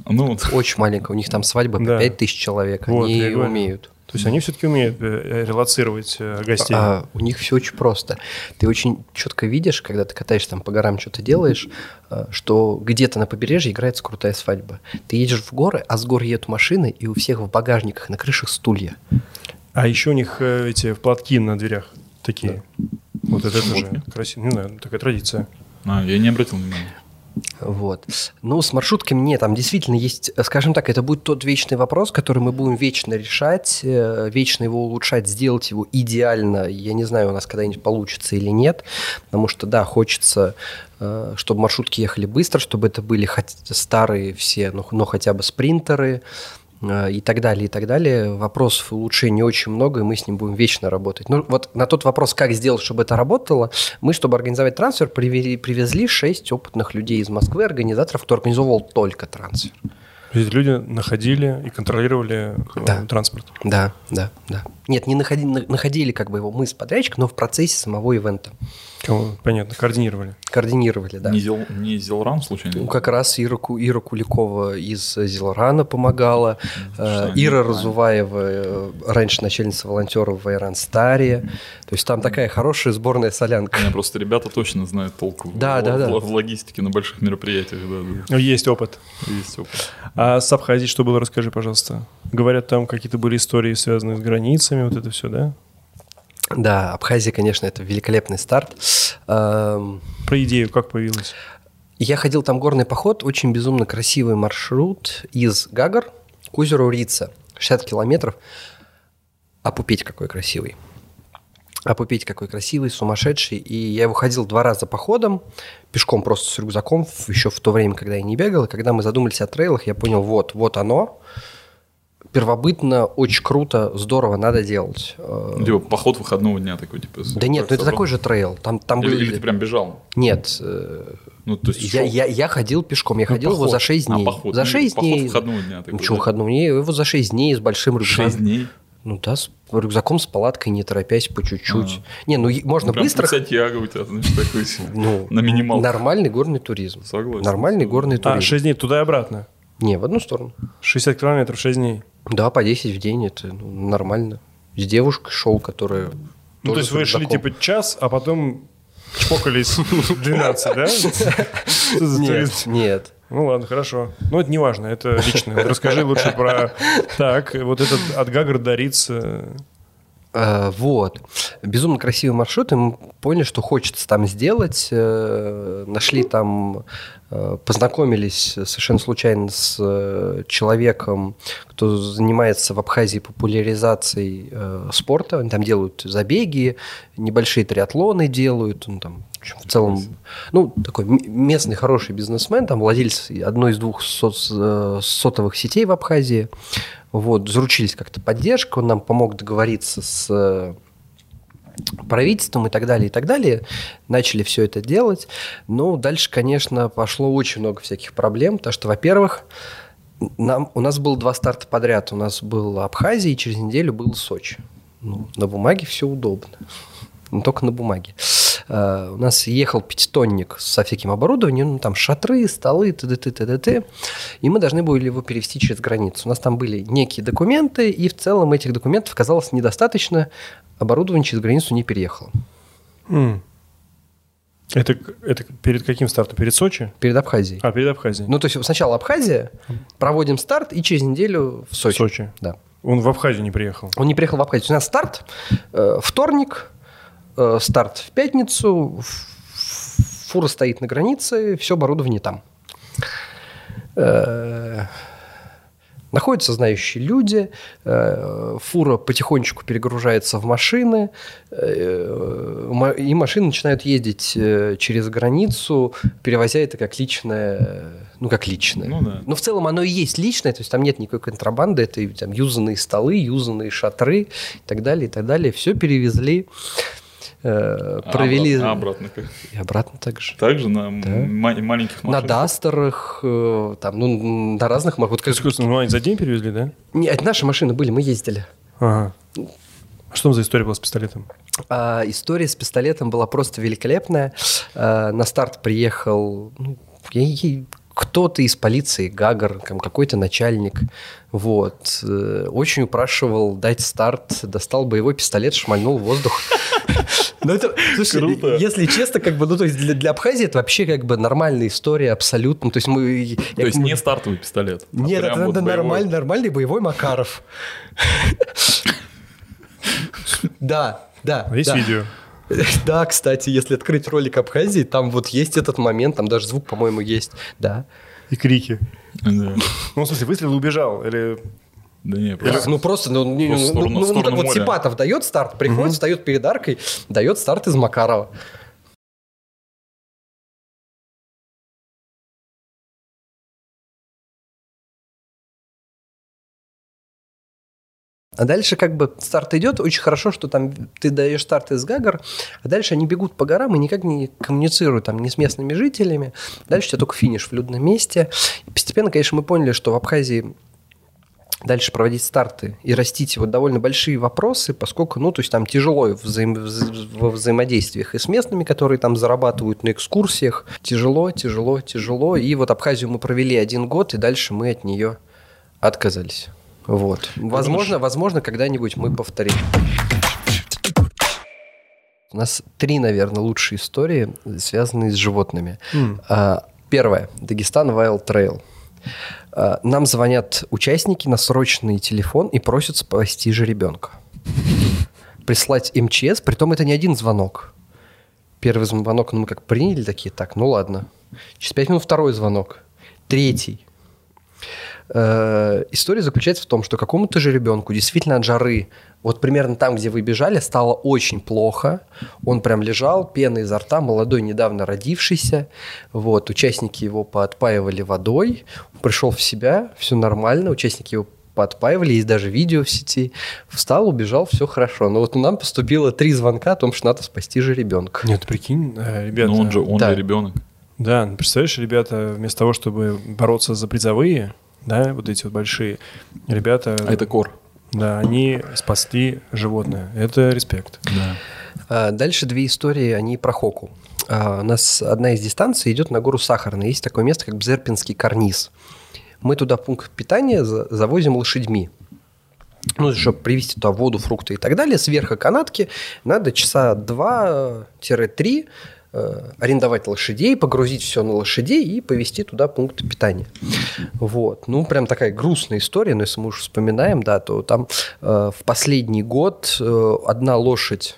жух. Ну. Очень маленькая, у них там свадьба Да. по 5 тысяч человек, Вот, они умеют. То есть они все-таки умеют э, релацировать э, гостей. А, у них все очень просто. Ты очень четко видишь, когда ты катаешься там по горам, что-то делаешь, э, что где-то на побережье играется крутая свадьба. Ты едешь в горы, а с гор едут машины, и у всех в багажниках на крышах стулья. А еще у них э, эти платки на дверях такие. Вот это тоже красиво. Не знаю, такая традиция. А, я не обратил внимания. Вот. Ну, с маршрутками нет, там действительно есть, скажем так, это будет тот вечный вопрос, который мы будем вечно решать, э, вечно его улучшать, сделать его идеально. Я не знаю, у нас когда-нибудь получится или нет, потому что, да, хочется, э, чтобы маршрутки ехали быстро, чтобы это были хоть старые все, но, но хотя бы спринтеры, и так далее, и так далее. Вопросов улучшений очень много, и мы с ним будем вечно работать. Ну, вот на тот вопрос, как сделать, чтобы это работало, мы, чтобы организовать трансфер, привезли шесть опытных людей из Москвы, организаторов, кто организовывал только трансфер. То есть люди находили и контролировали э, Да. транспорт. Да, да, да. Нет, не находи- на- находили как бы его мы с подрядчиком, но в процессе самого ивента. Кого- Понятно, координировали. Координировали, да. Не, зел, не Зелран случайно? Ну, как раз Ира, Ира Куликова из Зелрана помогала. что Э, они Ира. В э, раньше начальница волонтеров в Айран Старе. То есть там такая хорошая сборная солянка. Меня просто ребята точно знают толк в- Да, в, да, да. в- в логистике на больших мероприятиях. Да, да. Ну, Есть опыт. Есть опыт. А с Абхазией что было, расскажи, пожалуйста. Говорят, там какие-то были истории, связанные с границами, вот это все, да? Да, Абхазия, конечно, это великолепный старт. Эм, Про идею как появилась? Я ходил там горный поход, очень безумно красивый маршрут из Гагар к озеру Рица. 60 километров. А пупеть какой красивый. А пупеть какой красивый, сумасшедший. И я его ходил два раза походом, пешком просто с рюкзаком, еще в то время, когда я не бегал. И когда мы задумались о трейлах, я понял, вот, вот оно. Первобытно, очень круто, здорово, надо делать. Э, Ну, Типа поход выходного дня такой, типа. Да нет, ну это такой же трейл. Там, там Или, были- или ты прям бежал? Нет, э, Ну, то есть я, шел? я, я ходил пешком, я Ну, ходил его поход. за 6 А, дней. поход. За Ну, 6 поход дней. выходного дня такой, Ничего, да? выходного дня, его за 6 дней с большим рюкзаком. Шесть дней? Ну да, с рюкзаком, с палаткой, не торопясь, по чуть-чуть. Не, ну можно Ну, прям быстро... Сантьяго у тебя, знаешь, такой Ну, на минималку. Нормальный горный туризм. Согласен. Нормальный горный А, туризм. 6 дней туда и обратно. Не, в одну сторону. 60 километров, 6 дней. Да, по 10 в день, это ну, нормально. С девушкой шел, которая... Ну, то есть вы шли типа час, а потом чпокались (laughs) 12, да? Нет, нет. Ну ладно, хорошо. Ну, это не важно, это лично. Вот Расскажи лучше про... (laughs) Так, вот этот от Гагар до Риц... э, Вот. Безумно красивый маршрут, и мы поняли, что хочется там сделать. Э, Нашли там, э, познакомились совершенно случайно с человеком, кто занимается в Абхазии популяризацией спорта. Они там делают забеги, небольшие триатлоны делают. Ну, там, в общем, в целом, ну, такой местный хороший бизнесмен, там владелец одной из двух э, сотовых сетей в Абхазии. Вот, заручились как-то поддержкой, он нам помог договориться с э, правительством и так далее, и так далее. Начали все это делать. Но дальше, конечно, пошло очень много всяких проблем, потому что, во-первых, нам, у нас было два старта подряд. У нас был Абхазия, и через неделю был Сочи. Ну, на бумаге все удобно. Но только на бумаге. Э, У нас ехал пятитонник со всяким оборудованием, ну, там шатры, столы, т.д. т.д. т.д. И мы должны были его перевести через границу. У нас там были некие документы, и в целом этих документов оказалось недостаточно. Оборудование через границу не переехало. м. Это, это перед каким стартом? Перед Сочи? Перед Абхазией. А, перед Абхазией. Ну, то есть сначала Абхазия, проводим старт, и через неделю в Сочи. Сочи. Да. Он в Абхазию не приехал. Он не приехал в Абхазию. У нас старт э, вторник, э, старт в пятницу, фура стоит на границе, все оборудование там. Э, Находятся знающие люди, э, фура потихонечку перегружается в машины, э, ма- и машины начинают ездить через границу, перевозя это как личное, ну как личное. Ну да. Но в целом оно и есть личное, то есть там нет никакой контрабанды, это там юзанные столы, юзанные шатры и так далее, и так далее. Все перевезли, э, А провели обратно- а обратно как? и обратно также. Также на м- ма- маленьких На машинах? Дастерах, э, там, ну, на разных машинах. Вот как- Искусственно, ну, они за день перевезли, да? Не, это наши машины были, мы ездили. Ага. А что там за история была с пистолетом? А, история с пистолетом была просто великолепная. А, на старт приехал ну, я- я- кто-то из полиции, Гагар, какой-то начальник. Вот. Э, Очень упрашивал дать старт, достал боевой пистолет, шмальнул в воздух. (laughs) Ну, это, слушай, Круто. если честно, как бы, ну, то есть для, для Абхазии это вообще как бы нормальная история абсолютно. То есть мы... То есть не стартовый пистолет. а Нет, прям это, вот это боевой. нормальный, нормальный боевой Макаров. (laughs) Да, да. А Есть видео? (laughs) Да, кстати, если открыть ролик Абхазии, там вот есть этот момент, там даже звук, по-моему, есть. Да. И крики. Да. Ну, в смысле, выстрел убежал? Или... Да не, просто Ну просто, ну, Просто ну, сторону- ну, ну, как сторону вот моря. Сипатов дает старт, приходит, встает перед аркой, дает старт из Макарова. А дальше как бы старт идет, очень хорошо, что там ты даешь старт из Гагар, а дальше они бегут по горам и никак не коммуницируют там ни с местными жителями. Дальше у тебя только финиш в людном месте. И постепенно, конечно, мы поняли, что в Абхазии дальше проводить старты и растить вот довольно большие вопросы, поскольку, ну, то есть там тяжело взаим- вза- во взаимодействиях и с местными, которые там зарабатывают на экскурсиях. Тяжело, тяжело, тяжело. И вот Абхазию мы провели один год, и дальше мы от нее отказались. Вот. Возможно, возможно, когда-нибудь мы повторим. У нас три, наверное, лучшие истории, связанные с животными. А, Первое. Дагестан Wild Trail. А, Нам звонят участники на срочный телефон и просят спасти жеребенка. Прислать МЧС, притом это не один звонок. Первый звонок, ну мы как приняли, такие, так, ну ладно. Через пять минут второй звонок. Третий. Э, История заключается в том, что какому-то же ребенку действительно от жары, вот примерно там, где вы бежали, стало очень плохо. Он прям лежал, пена изо рта, молодой, недавно родившийся. Вот, участники его поотпаивали водой, он пришел в себя, все нормально, участники его подпаивали, есть даже видео в сети. Встал, убежал, все хорошо. Но вот нам поступило три звонка о том, что надо спасти же ребенка. Нет, прикинь, э, ребята... Ну он же, он да. же ребенок. Да, представляешь, ребята, вместо того, чтобы бороться за призовые, да, вот эти вот большие, ребята... А это кор. Да, они спасли животное. Это респект. Да. А, Дальше две истории, они про Хоку. А, У нас одна из дистанций идет на гору Сахарная. Есть такое место, как Бзерпинский карниз. Мы туда пункт питания за- завозим лошадьми. Ну, чтобы привезти туда воду, фрукты и так далее, сверху канатки надо часа 2-3 э, арендовать лошадей, погрузить все на лошадей и повезти туда пункт питания. Вот. Ну, прям такая грустная история, но если мы уж вспоминаем, да, то там э, в последний год э, одна лошадь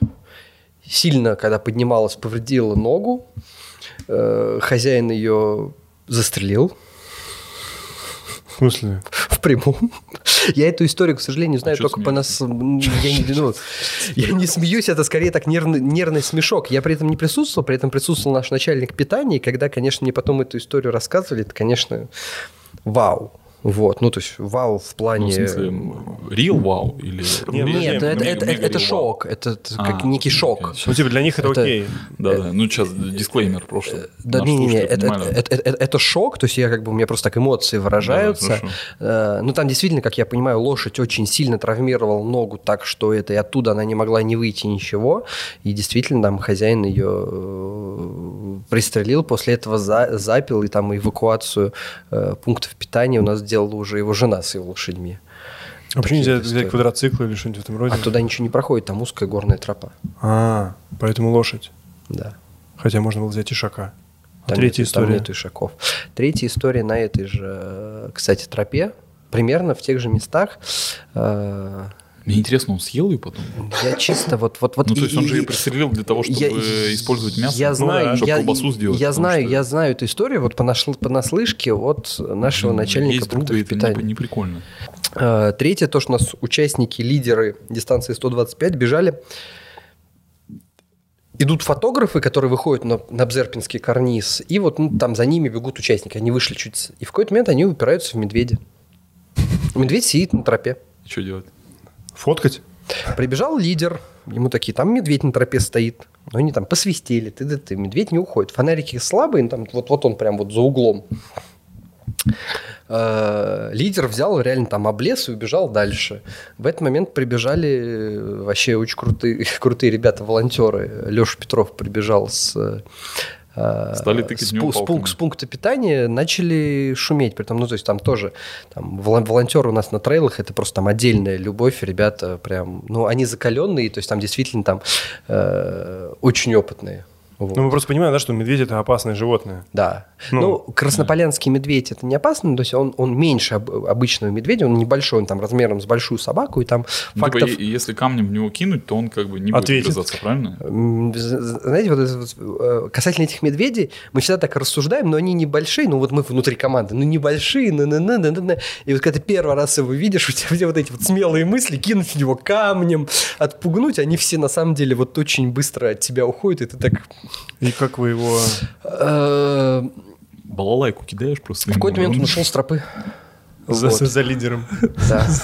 сильно, когда поднималась, повредила ногу, Э, хозяин ее застрелил смысле? в прямом. Я эту историю, к сожалению, знаю чё только по нас. Я не, ну, я не смеюсь, это скорее так нервный, нервный смешок. Я при этом не присутствовал, при этом присутствовал наш начальник питания, и когда, конечно, мне потом эту историю рассказывали, это, конечно, вау. Вот, ну то есть вау в Ну, плане... в смысле, real wow или... Не, Нет, Мега- это, это, мега- это- мега это real wow? шок, это, это А, как некий шок. Ну, типа, для них это, Это- окей. Да, да. Ну, сейчас дисклеймер просто. Да, Наши не, это, понимали. это, это- это- это шок, то есть я как бы у меня просто так эмоции выражаются. Э, ну там действительно, как я понимаю, лошадь очень сильно травмировала ногу так, что это и оттуда она не могла не выйти ничего, и действительно там хозяин ее э, пристрелил, после этого за- запил и там эвакуацию э, пунктов питания у нас сделала уже его жена с его лошадьми. А почему нельзя взять истории. квадроцикл или что-нибудь в этом роде? А туда ничего не проходит, там узкая горная тропа. А, поэтому лошадь. Да. Хотя можно было взять ишака. А Там третья там история. нету ишаков. Третья история на этой же, э, кстати, тропе, примерно в тех же местах. Мне интересно, он съел ее потом? Я чисто вот... вот, вот Ну, то есть он и- же ее и- пристрелил для того, чтобы я- использовать мясо? Я Ну знаю, да, чтобы я, колбасу сделать. я знаю, что, я знаю эту историю вот по, нашл- по наслышке от нашего ну, начальника Есть друга, это не, не прикольно. Э, Третье, то, что у нас участники, лидеры дистанции 125 бежали. Идут фотографы, которые выходят на, на Бзерпинский карниз, и вот ну, там за ними бегут участники. Они вышли чуть... И в какой-то момент они упираются в медведя. Медведь сидит на тропе. Что делать? Фоткать? Прибежал лидер, ему такие, там медведь на тропе стоит. Но они там посвистели, ты, ты, ты, медведь не уходит. Фонарики слабые, там, вот, вот он прям вот за углом. Э, Лидер взял, реально там облез и убежал дальше. В этот момент прибежали э, вообще очень крутые, (laughs) крутые ребята, волонтеры. Леша Петров прибежал с э, Стали тыкать с, него с палками. с пункта питания начали шуметь. При этом, ну, то есть там тоже там, волон- волонтеры у нас на трейлах, это просто там отдельная любовь, ребята прям, ну, они закаленные, то есть там действительно там э, очень опытные. Вот. Ну, мы просто понимаем, да, что медведь – это опасное животное. Да. Ну, Ну, краснополянский медведь это не опасно, то есть он, он меньше об- обычного медведя, он небольшой, он там размером с большую собаку, и там Ну, типа, фактов... е- если камнем в него кинуть, то он как бы не будет Ответит. грызаться, правильно? Знаете, вот, э, касательно этих медведей, мы всегда так рассуждаем, но они небольшие, ну вот мы внутри команды, ну небольшие, на на на на на И вот когда ты первый раз его видишь, у тебя все (laughs) вот эти вот смелые мысли, кинуть в него камнем, отпугнуть, они все на самом деле вот очень быстро от тебя уходят, и ты так... И как вы его... э, Балалайку кидаешь просто. В какой-то момент он ушел с тропы. За, Вот. за лидером. Да. (laughs)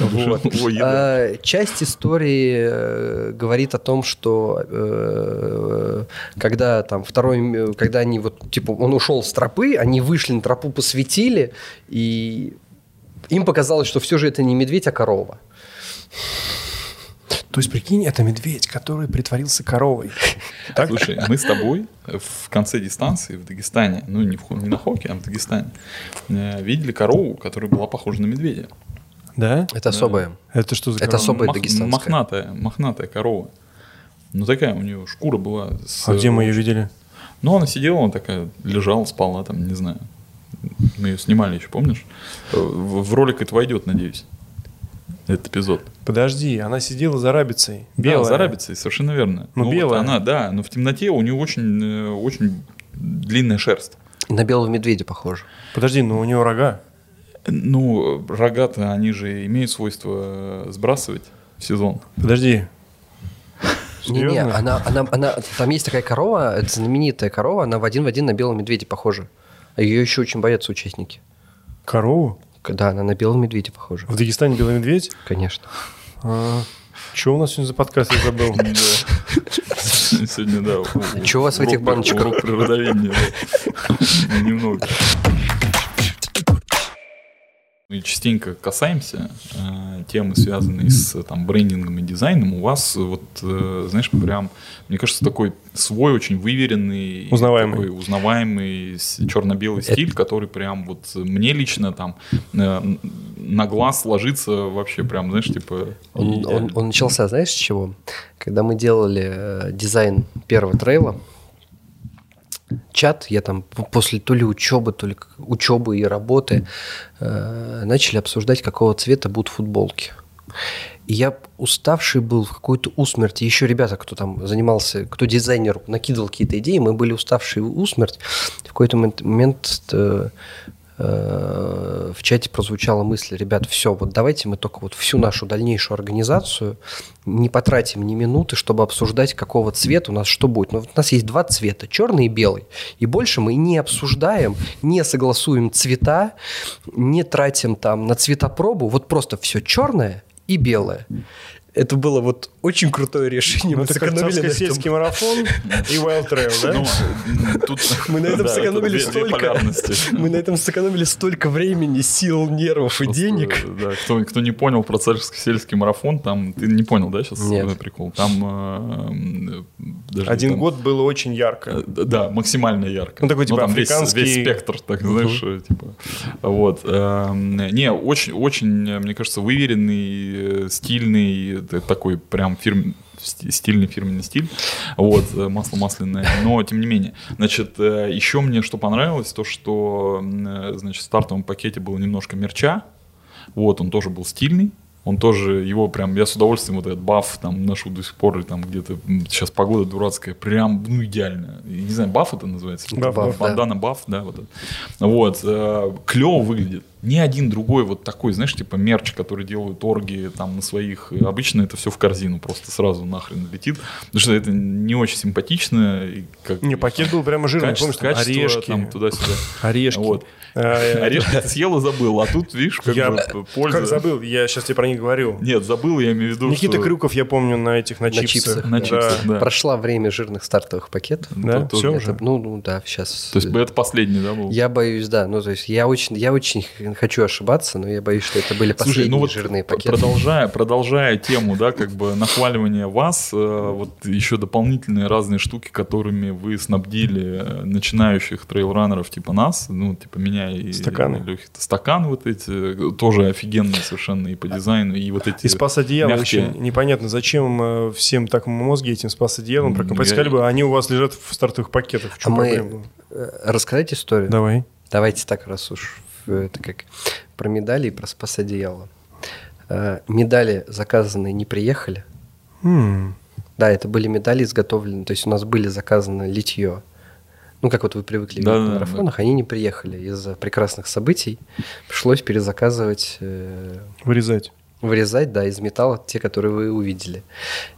Вот. А, Часть истории э, говорит о том, что э, когда там второй, когда они вот типа он ушел с тропы, они вышли на тропу, посветили, и им показалось, что все же это не медведь, а корова. То есть, прикинь, это медведь, который притворился коровой. Так? Слушай, мы с тобой в конце дистанции в Дагестане, ну не, в, не на Хоке, а в Дагестане, э, видели корову, которая была похожа на медведя. Да? Это особое. Это что за Это корова? особое Мах- дагестанское. Мохнатая, мохнатая корова. Ну такая у нее шкура была. с- А где мы ее видели? Ну, она сидела, она такая, лежала, спала там, не знаю. Мы ее снимали еще, помнишь? Э, В, в ролик это войдет, надеюсь. Этот эпизод. Подожди, она сидела за рабицей. Белая. Да, за рабицей, совершенно верно. Ну, вот белая. она, да, но в темноте у нее очень, э, очень длинная шерсть. На белого медведя похоже. Подожди, но у него рога. Ну, рога-то, они же имеют свойство э, сбрасывать в сезон. Подожди. Не-не, Серьезно? она, она, она, там есть такая корова, это знаменитая корова, она в один в один на белого медведя похожа. А ее еще очень боятся участники. Корову? Да, она на белом медведя похожа. В Дагестане белый медведь? Конечно. А, что у нас сегодня за подкаст, я забыл? (laughs) Сегодня, да. Что у вас в этих баночках? Немного. Частенько касаемся э, темы, связанной с там, брендингом и дизайном. У вас, вот, э, знаешь, прям, мне кажется, такой свой очень выверенный, узнаваемый, такой узнаваемый черно-белый Это... стиль, который прям вот мне лично там э, на глаз ложится вообще прям, знаешь, типа... Он, он, он начался, знаешь, с чего? Когда мы делали э, дизайн первого трейла, чат, я там после то ли учебы, то ли учебы и работы э, начали обсуждать, какого цвета будут футболки. И я уставший был в какой-то усмерти. Еще ребята, кто там занимался, кто дизайнер, накидывал какие-то идеи, мы были уставшие в усмерть. В какой-то момент э, Э, в чате прозвучала мысль, ребят, все, вот давайте мы только вот всю нашу дальнейшую организацию не потратим ни минуты, чтобы обсуждать, какого цвета у нас что будет. Но вот у нас есть два цвета, черный и белый. И больше мы не обсуждаем, не согласуем цвета, не тратим там на цветопробу. Вот просто все черное и белое. Это было вот очень крутое решение. Ну, Мы сэкономили на сельский марафон и Wild Trail, да? Ну, тут... (laughs) Мы на этом сэкономили столько... (laughs) Мы на этом сэкономили столько времени, сил, нервов и денег. Да, кто, не понял про царский сельский марафон, там... Ты не понял, да, сейчас Нет. прикол? Там... Э, даже Один год было очень ярко. Э, да, максимально ярко. Ну, такой, типа, ну, африканский... Весь, весь спектр, так, знаешь, uh типа... Вот. Эм, не, очень, очень, мне кажется, выверенный, стильный, такой прям фирм, стильный фирменный стиль, вот, э, масло масляное, но тем не менее. Значит, э, еще мне что понравилось, то, что, э, значит, в стартовом пакете было немножко мерча, вот, он тоже был стильный, он тоже, его прям, я с удовольствием вот этот баф там ношу до сих пор, или там где-то, сейчас погода дурацкая, прям, ну, идеально. Не знаю, баф это называется? Баф, баф, Бандана баф, да, вот это. Вот, э, клево выглядит. Ни один другой вот такой, знаешь, типа мерч, который делают орги там на своих, обычно это все в корзину просто сразу нахрен летит, потому что это не очень симпатично. И как, не, пакет был прямо жирный, качество, помнишь, качество, орешки. Там, туда-сюда. Орешки. Вот. Орешки ты съел и забыл, а тут, видишь, как я, бы польза. Как забыл? Я сейчас тебе про них говорю. Нет, забыл, я имею в виду, Никита что... Крюков, я помню, на этих, на, на чипсах. чипсах. На чипсах, да. Прошло время жирных стартовых пакетов. Да, все это, уже? Ну, ну, да, сейчас. То есть это последний, да, был? Я боюсь, да. Ну, то есть я очень, я очень хочу ошибаться, но я боюсь, что это были последние Слушай, ну вот жирные пакеты. Продолжая, продолжая тему, да, как бы нахваливания вас, э, вот еще дополнительные разные штуки, которыми вы снабдили э, начинающих трейлранеров типа нас, ну, типа меня и Стаканы. Лехи. Стаканы вот эти, тоже офигенные совершенно и по дизайну, и вот эти И спас одеяло мягкие. очень непонятно, зачем э, всем так мозги этим спас одеялом М, прокомпать. я- бы, они у вас лежат в стартовых пакетах. В чем А мы- проблема? Э, Рассказать историю? Давай. Давайте так, раз уж э, это как про медали и про спас одеяло. Э, Медали заказанные не приехали. М, Да, это были медали изготовлены, то есть у нас были заказаны литье. Ну, как вот вы привыкли Да, видеть да, на марафонах, они не приехали из-за прекрасных событий. Пришлось перезаказывать, э, Вырезать. Вырезать, да, из металла те, которые вы увидели.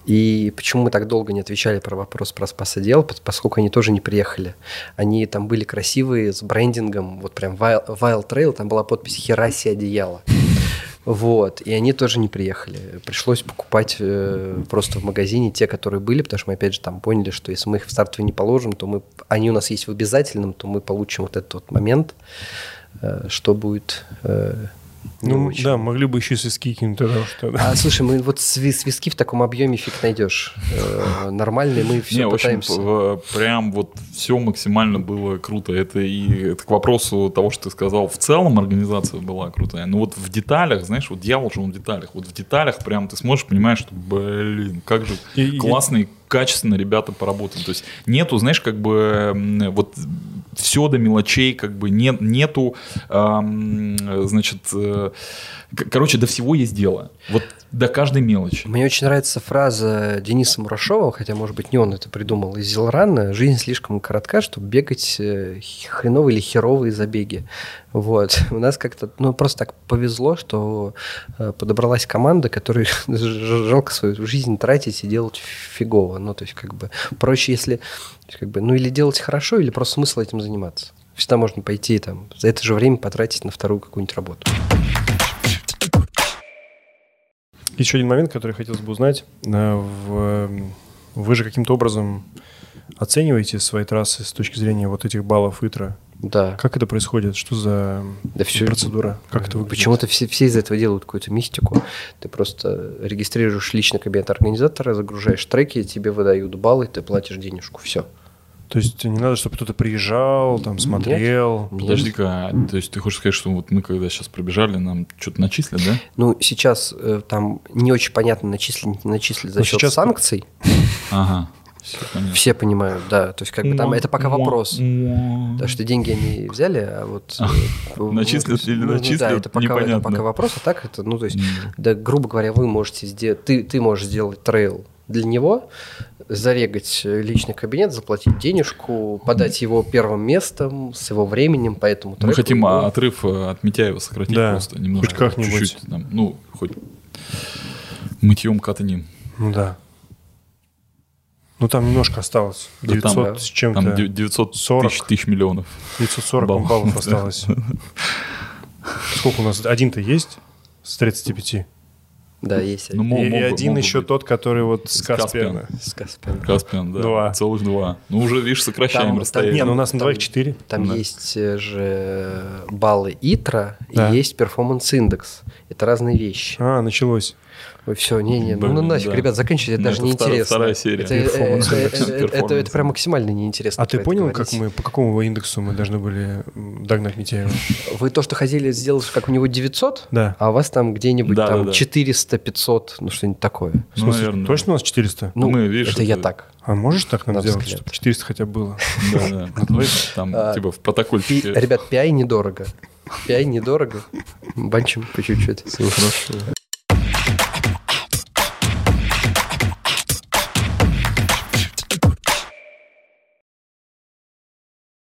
И почему мы так долго не отвечали про вопрос про спасодел, пос- поскольку они тоже не приехали. Они там были красивые, с брендингом, вот прям Wild, Trail, там была подпись «Хераси одеяло». Вот, и они тоже не приехали. Пришлось покупать э, просто в магазине те, которые были, потому что мы опять же там поняли, что если мы их в стартовый не положим, то мы, они у нас есть в обязательном, то мы получим вот этот вот момент, э, что будет э, Ну, очень. да, могли бы еще свиски кинуть тогда уж тогда. А слушай, мы вот сви- свиски в таком объеме фиг найдешь. Э, Нормальные мы все Не, в общем, пытаемся. п- прям вот все максимально было круто. Это и это к вопросу того, что ты сказал, в целом организация была крутая. Но вот в деталях, знаешь, вот дьявол же он в деталях. Вот в деталях прям ты смотришь, понимаешь, что, блин, как же И- и- классные, качественно ребята поработали. То есть нету, знаешь, как бы вот все до мелочей, как бы нет, нету, ам, значит, э, короче, до всего есть дело. Вот до каждой мелочи. Мне очень нравится фраза Дениса Мурашова, хотя, может быть, не он это придумал, из Зилрана. «Жизнь слишком коротка, чтобы бегать э, хреновые или херовые забеги». Вот. (laughs) У нас как-то, ну, просто так повезло, что э, подобралась команда, которой (laughs) ж- жалко свою жизнь тратить и делать фигово. Ну, то есть, как бы, проще, если, как бы, ну, или делать хорошо, или просто смысл этим заниматься. Всегда можно пойти там, за это же время потратить на вторую какую-нибудь работу. Еще один момент, который хотелось бы узнать. Э, в- Вы же каким-то образом оцениваете свои трассы с точки зрения вот этих баллов ИТРА. Да. Как это происходит? Что за Да всё- процедура? Как это выглядит? Почему-то все, все из этого делают какую-то мистику. Ты просто регистрируешь личный кабинет организатора, загружаешь треки, тебе выдают баллы, ты платишь денежку. Все. То есть не надо, чтобы кто-то приезжал, там смотрел. Подожди-ка, а, то есть ты хочешь сказать, что вот мы когда сейчас пробежали, нам что-то начислят, да? Ну, сейчас э, там не очень понятно, начислить, не начислить за Ну, счет сейчас- санкций. Ага, все понятно. Все понимают, да. То есть, как бы там это пока вопрос. Потому что деньги они взяли, а вот... э, (laughs) Начислят или ну, ну начислят, Да, это пока, это пока вопрос, а так это, ну, то есть, да, грубо говоря, вы можете сделать, ты, ты можешь сделать трейл для него, зарегать личный кабинет, заплатить денежку, подать его первым местом с его временем, поэтому Мы хотим а, а, отрыв э, от Митяева сократить Да, просто немножко. хоть как-нибудь. Чуть-чуть, там, ну, хоть мытьем катанем. Ну да. Ну там немножко осталось. Да 900 там, с чем-то. Там дев- 900 40. тысяч, тысяч миллионов. 940 баллов. баллов (laughs) осталось. Сколько у нас? Один-то есть с 35? Да, есть. Ну, И могут- один могут еще быть. тот, который вот с Каспиана. Каспиана. С Каспианом. Каспиан, да. Два. Целых два. Ну, уже, видишь, сокращаем Там- расстояние. Не, ну у нас на Там- двоих 4. Там Да. есть э, же баллы ITRA Да. и есть performance-индекс. Это разные вещи. А, началось. Ой, все, не-не, ну, ну нафиг, да. ребят, заканчивайте, это Ну, даже это вторая- неинтересно. вторая серия. Это, э, э, э, это- это- это Performance прям максимально неинтересно. А ты это понял, как мы, по какому индексу мы должны были догнать Митяева? Вы то, что хотели сделать, как у него 900, Да. а у вас там где-нибудь Да, там да, да. 400, 500, ну что-нибудь такое. В Ну, смысле, наверное, точно у нас 400? Ну, Мы, видишь, это я это- так. А можешь так нам На сделать, чтобы 400 хотя бы было? Да, да. Ну, Там, А, типа, в протокольчике. Ребят, пиай недорого. Пиай недорого. Банчим по чуть-чуть. Всё хорошо.